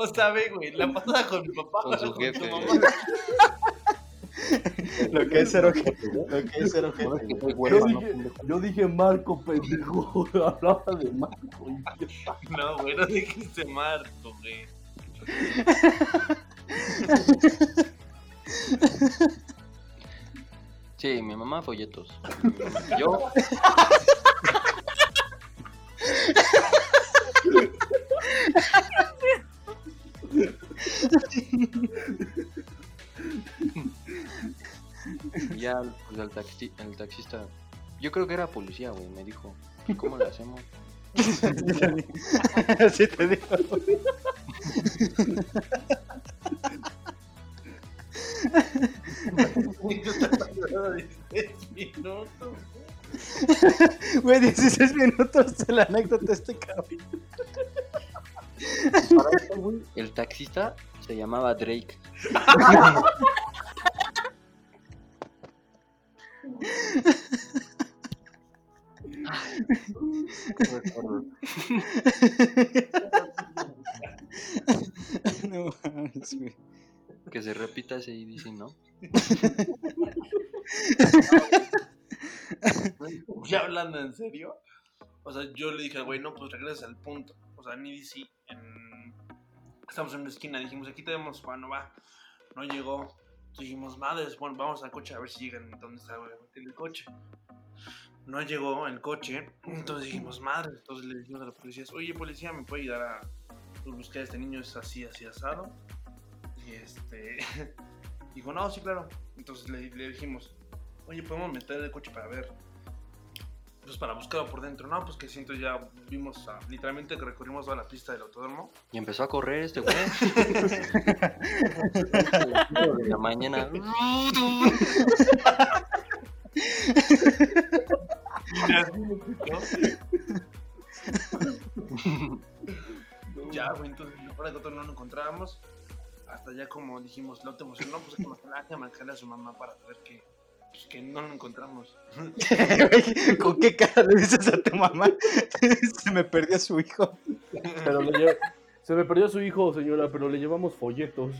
Speaker 5: O sea, ve, güey, la pasada con mi papá.
Speaker 2: Con su
Speaker 5: mamá. [LAUGHS]
Speaker 1: Lo que es ser ojete. Lo que es ser ojete.
Speaker 3: Yo dije, yo dije Marco, pendejo. [LAUGHS] Hablaba de Marco.
Speaker 5: No, güey, no dijiste Marco, güey.
Speaker 2: Sí, mi mamá folletos. [LAUGHS] Yo. Ya, pues el, taxi, el taxista. Yo creo que era policía, güey. Me dijo, ¿cómo le hacemos? [LAUGHS]
Speaker 1: Así te digo.
Speaker 5: Güey, yo estaba hablando de 10 minutos.
Speaker 1: Güey, 16 minutos de la anécdota este cabrón.
Speaker 2: Para esto, güey, el taxista se llamaba Drake. [LAUGHS] Qué recuerdo.
Speaker 1: No mames, güey.
Speaker 2: Que se repita ese IDC, ¿no? [LAUGHS]
Speaker 5: Ya hablando en serio, o sea, yo le dije al güey, no, pues regresas al punto. O sea, ni DC, en... estamos en una esquina, dijimos, aquí tenemos, bueno, va. No llegó. Dijimos, madres, bueno, vamos al coche a ver si llegan donde está el coche. No llegó el coche, entonces dijimos, madre, entonces le dijimos a los policías, oye, policía, ¿me puede ayudar a pues, buscar a este niño? Es así, así asado. Y este, [LAUGHS] dijo, no, sí, claro. Entonces le dijimos, oye, podemos meter el coche para ver. Pues para buscarlo por dentro, no, pues que siento ya vimos, literalmente que recorrimos toda la pista del autódromo.
Speaker 2: Y empezó a correr este güey. [LAUGHS] [LAUGHS] de la mañana.
Speaker 5: Me. [LAUGHS] Ya, güey, entonces de control no lo encontrábamos. Hasta ya como dijimos, la otra emoción, no, pues hay que que marcarle a su mamá para saber que, pues, que no lo encontramos. [LAUGHS]
Speaker 1: ¿Con qué cara le dices a tu mamá? [LAUGHS] Se me perdió su hijo.
Speaker 3: Pero le lle- Se me perdió su hijo, señora, pero le llevamos folletos.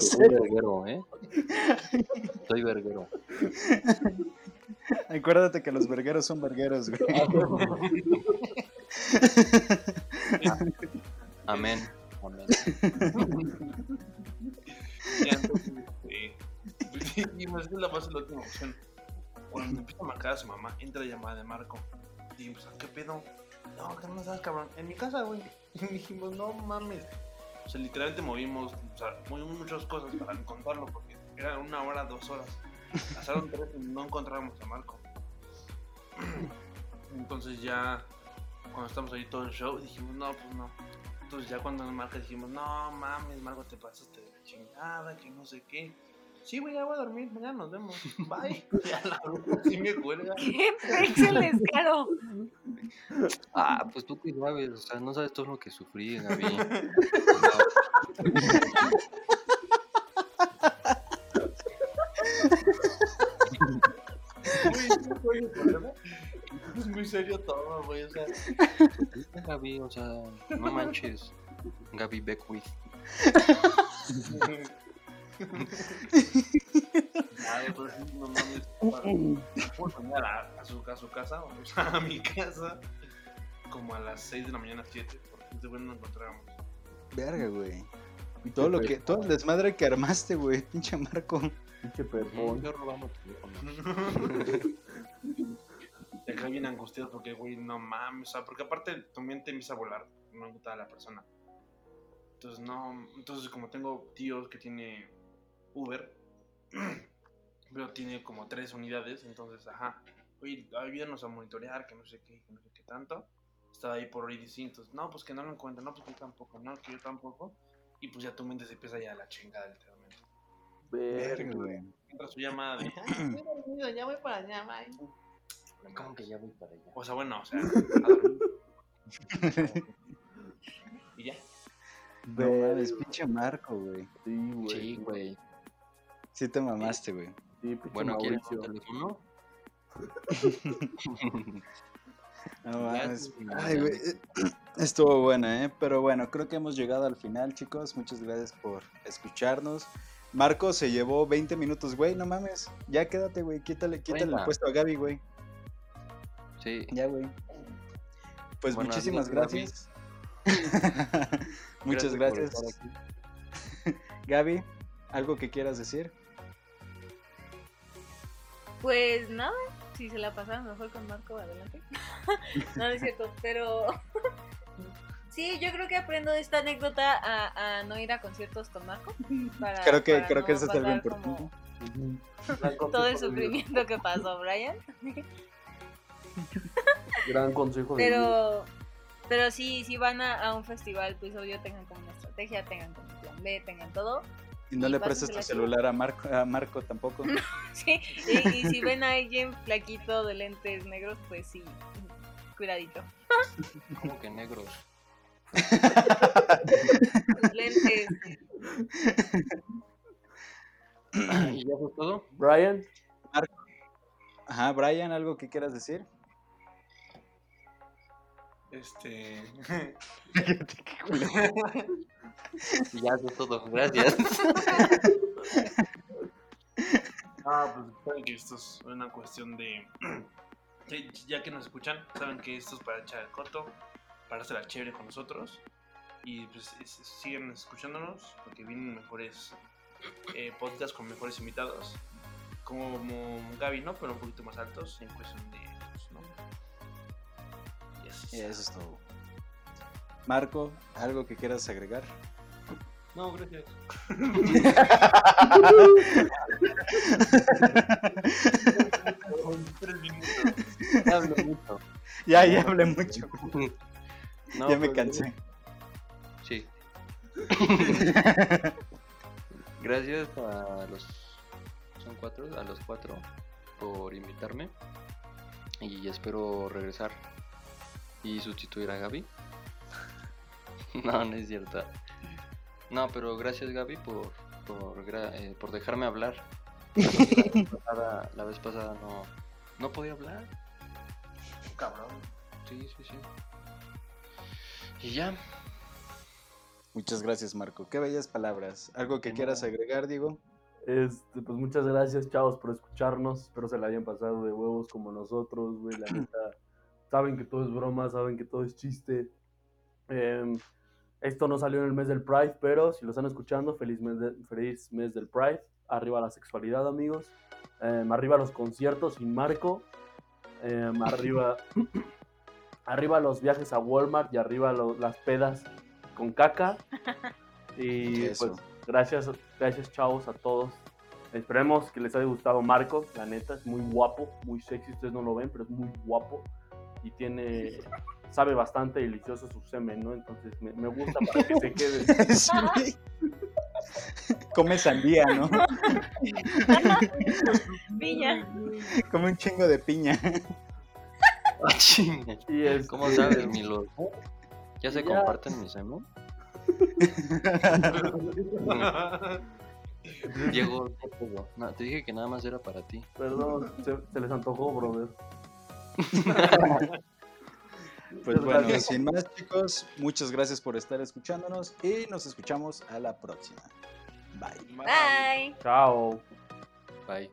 Speaker 2: Soy verguero, ¿eh? Soy verguero.
Speaker 1: Acuérdate que los vergueros son vergueros, güey. [LAUGHS]
Speaker 2: Amén. Amén.
Speaker 5: Pues, dijimos, esta es la más la última opción. Cuando empieza a marcar a su mamá, entra la llamada de Marco. Dijimos, ¿qué pedo? No, que no sabes, cabrón. En mi casa, güey. [LAUGHS] Y dijimos, no mames. O sea, literalmente movimos, movimos muchas cosas para encontrarlo, porque era una hora, dos horas. Pasaron tres y no encontrábamos a Marco. [CLEARS THROAT] Entonces ya, cuando estamos ahí todo el show, dijimos, no, pues no. Entonces ya cuando nos marca dijimos, no mames, Marco, te pasaste de la chingada, que no sé qué. Sí, güey, ya voy a dormir, mañana nos vemos. [LAUGHS] Bye. Ya la [LAUGHS] sí me cuelga. [LAUGHS]
Speaker 4: ¡Qué pexel descaro!
Speaker 2: Ah, pues tú que sabes, o sea, no sabes todo lo que sufrí, Gaby.
Speaker 5: Güey, Es muy serio todo, güey, o sea. [LAUGHS]
Speaker 2: Gaby, o sea, no manches. Gaby Beckwith.
Speaker 5: Ay, pues no mames. A mañana a, a su, a su casa, o sea, a mi casa, como a las 6 de la mañana, 7, porque este güey no nos encontrábamos.
Speaker 1: Verga, güey. Y todo lo que, todo el desmadre que armaste, güey, pinche Marco.
Speaker 3: Pinche.
Speaker 2: Yo robamos teléfono. [LAUGHS]
Speaker 5: Acá bien angustiado porque, güey, no mames, o sea, porque aparte tu mente empieza a volar, no gusta a la persona. Entonces, no, entonces como tengo tíos que tiene Uber, [CLEARS THROAT] pero tiene como tres unidades, entonces, ajá, oye, ayúdanos a monitorear, que no sé qué, que no sé qué tanto. Estaba ahí por EDC, entonces, no, pues que no lo encuentro, no, pues que yo tampoco, no, que yo tampoco. Y pues ya tu mente se empieza ya a la chingada, literalmente.
Speaker 1: Verga, güey.
Speaker 5: Entra su llamada de, "Ay, [CLEARS THROAT] estoy dormido, ya voy para allá, bye".
Speaker 2: ¿Cómo que ya voy para allá?
Speaker 5: O sea, bueno, o sea, a [LAUGHS] dormir. [LAUGHS] y ya.
Speaker 1: No mames, pinche Marco, güey.
Speaker 3: Sí, güey.
Speaker 2: Sí, güey.
Speaker 1: Sí te mamaste, güey.
Speaker 3: Sí,
Speaker 2: Bueno, ¿quieres un teléfono? [LAUGHS]
Speaker 1: No mames. Ay, güey. Estuvo buena, ¿eh? Pero bueno, creo que hemos llegado al final, chicos. Muchas gracias por escucharnos. Marco se llevó 20 minutos, güey. No mames. Ya quédate, güey. Quítale, quítale el puesto a Gaby, güey.
Speaker 2: Sí,
Speaker 1: Ya, güey. Pues muchísimas gracias. [LAUGHS] Muchas gracias. [LAUGHS] Gaby, ¿algo que quieras decir?
Speaker 4: Pues nada, si se la pasaron mejor con Marco, adelante. [LAUGHS] no, no es cierto, pero sí, yo creo que aprendo de esta anécdota a, a no ir a conciertos con Marco. Para,
Speaker 1: Creo que,
Speaker 4: para
Speaker 1: creo que eso es algo
Speaker 4: pasar como
Speaker 1: importante.
Speaker 4: Todo el sufrimiento que pasó, Brian.
Speaker 3: Gran consejo de.
Speaker 4: Pero, pero sí, si van a, a un festival, pues obvio tengan como una estrategia, tengan como un plan B, tengan todo.
Speaker 1: Y no
Speaker 4: Y
Speaker 1: le prestes tu celular a Marco, a Marco tampoco. [LAUGHS]
Speaker 4: Sí, y, y si ven a alguien flaquito de lentes negros, pues sí, cuidadito.
Speaker 2: Como que negros. [LAUGHS]
Speaker 4: Lentes.
Speaker 2: ¿Y ya fue todo?
Speaker 3: Brian,
Speaker 1: Ajá, Brian, ¿algo que quieras decir?
Speaker 5: Este.
Speaker 2: Y [LAUGHS] ya fue todo. Gracias. [LAUGHS]
Speaker 5: Ah, pues saben que esto es una cuestión de. [CLEARS THROAT] ya que nos escuchan, saben que esto es para echar el coto, para hacer la chévere con nosotros. Y pues es- es- siguen escuchándonos porque vienen mejores eh, podcasts con mejores invitados. Como Gaby, ¿no? Pero un poquito más altos en cuestión de. pues, ¿no? Y eso,
Speaker 1: es todo. Marco, ¿algo que quieras agregar?
Speaker 5: No, gracias. Minutos.
Speaker 2: Hablo mucho.
Speaker 1: ya, ya hablé mucho.
Speaker 2: No,
Speaker 1: ya me
Speaker 2: pues,
Speaker 1: cansé.
Speaker 2: Sí. [LAUGHS] Gracias a los. Son cuatro, a los cuatro por invitarme. Y espero regresar y sustituir a Gaby. [LAUGHS] no, no es cierto. No, pero gracias Gaby por, por, eh, por dejarme hablar. [LAUGHS] La vez pasada, la vez pasada no, no podía hablar.
Speaker 5: Cabrón.
Speaker 2: Sí, sí, sí. Y ya.
Speaker 1: Muchas gracias, Marco. Qué bellas palabras. ¿Algo que quieras agregar, Diego?
Speaker 3: este, pues muchas gracias, chavos, por escucharnos. Espero se la hayan pasado de huevos como nosotros, güey. La neta, saben que todo es broma, saben que todo es chiste. Em, esto no salió en el mes del Pride, pero si lo están escuchando, feliz mes, de- feliz mes del Pride. Arriba la sexualidad, amigos. Em, arriba los conciertos sin Marco. Em, arriba, [COUGHS] arriba los viajes a Walmart y arriba lo- las pedas con caca. Y
Speaker 1: Eso.
Speaker 3: pues gracias, gracias chavos a todos. Esperemos que les haya gustado Marco, la neta, es muy guapo, muy sexy, ustedes no lo ven, pero es muy guapo y tiene, sabe bastante delicioso su semen, ¿no? Entonces me, me gusta para que se quede. [LAUGHS]
Speaker 1: Sí. Come sandía, ¿no?
Speaker 4: Piña.
Speaker 1: Come un chingo de piña. [LAUGHS]
Speaker 2: Ah.
Speaker 3: Y es,
Speaker 2: ¿Cómo sabes, Milo? ¿Ya se
Speaker 3: Ya.
Speaker 2: comparten mis semen? [LAUGHS] Diego. No, te dije que nada más era para ti.
Speaker 3: Perdón, se, se les antojó, brother. [LAUGHS]
Speaker 1: Pues
Speaker 3: Muchas
Speaker 1: bueno,
Speaker 3: gracias.
Speaker 1: sin más, chicos, muchas gracias por estar escuchándonos y nos escuchamos a la próxima. Bye.
Speaker 4: Bye.
Speaker 3: Chao.
Speaker 2: Bye.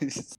Speaker 2: [LAUGHS]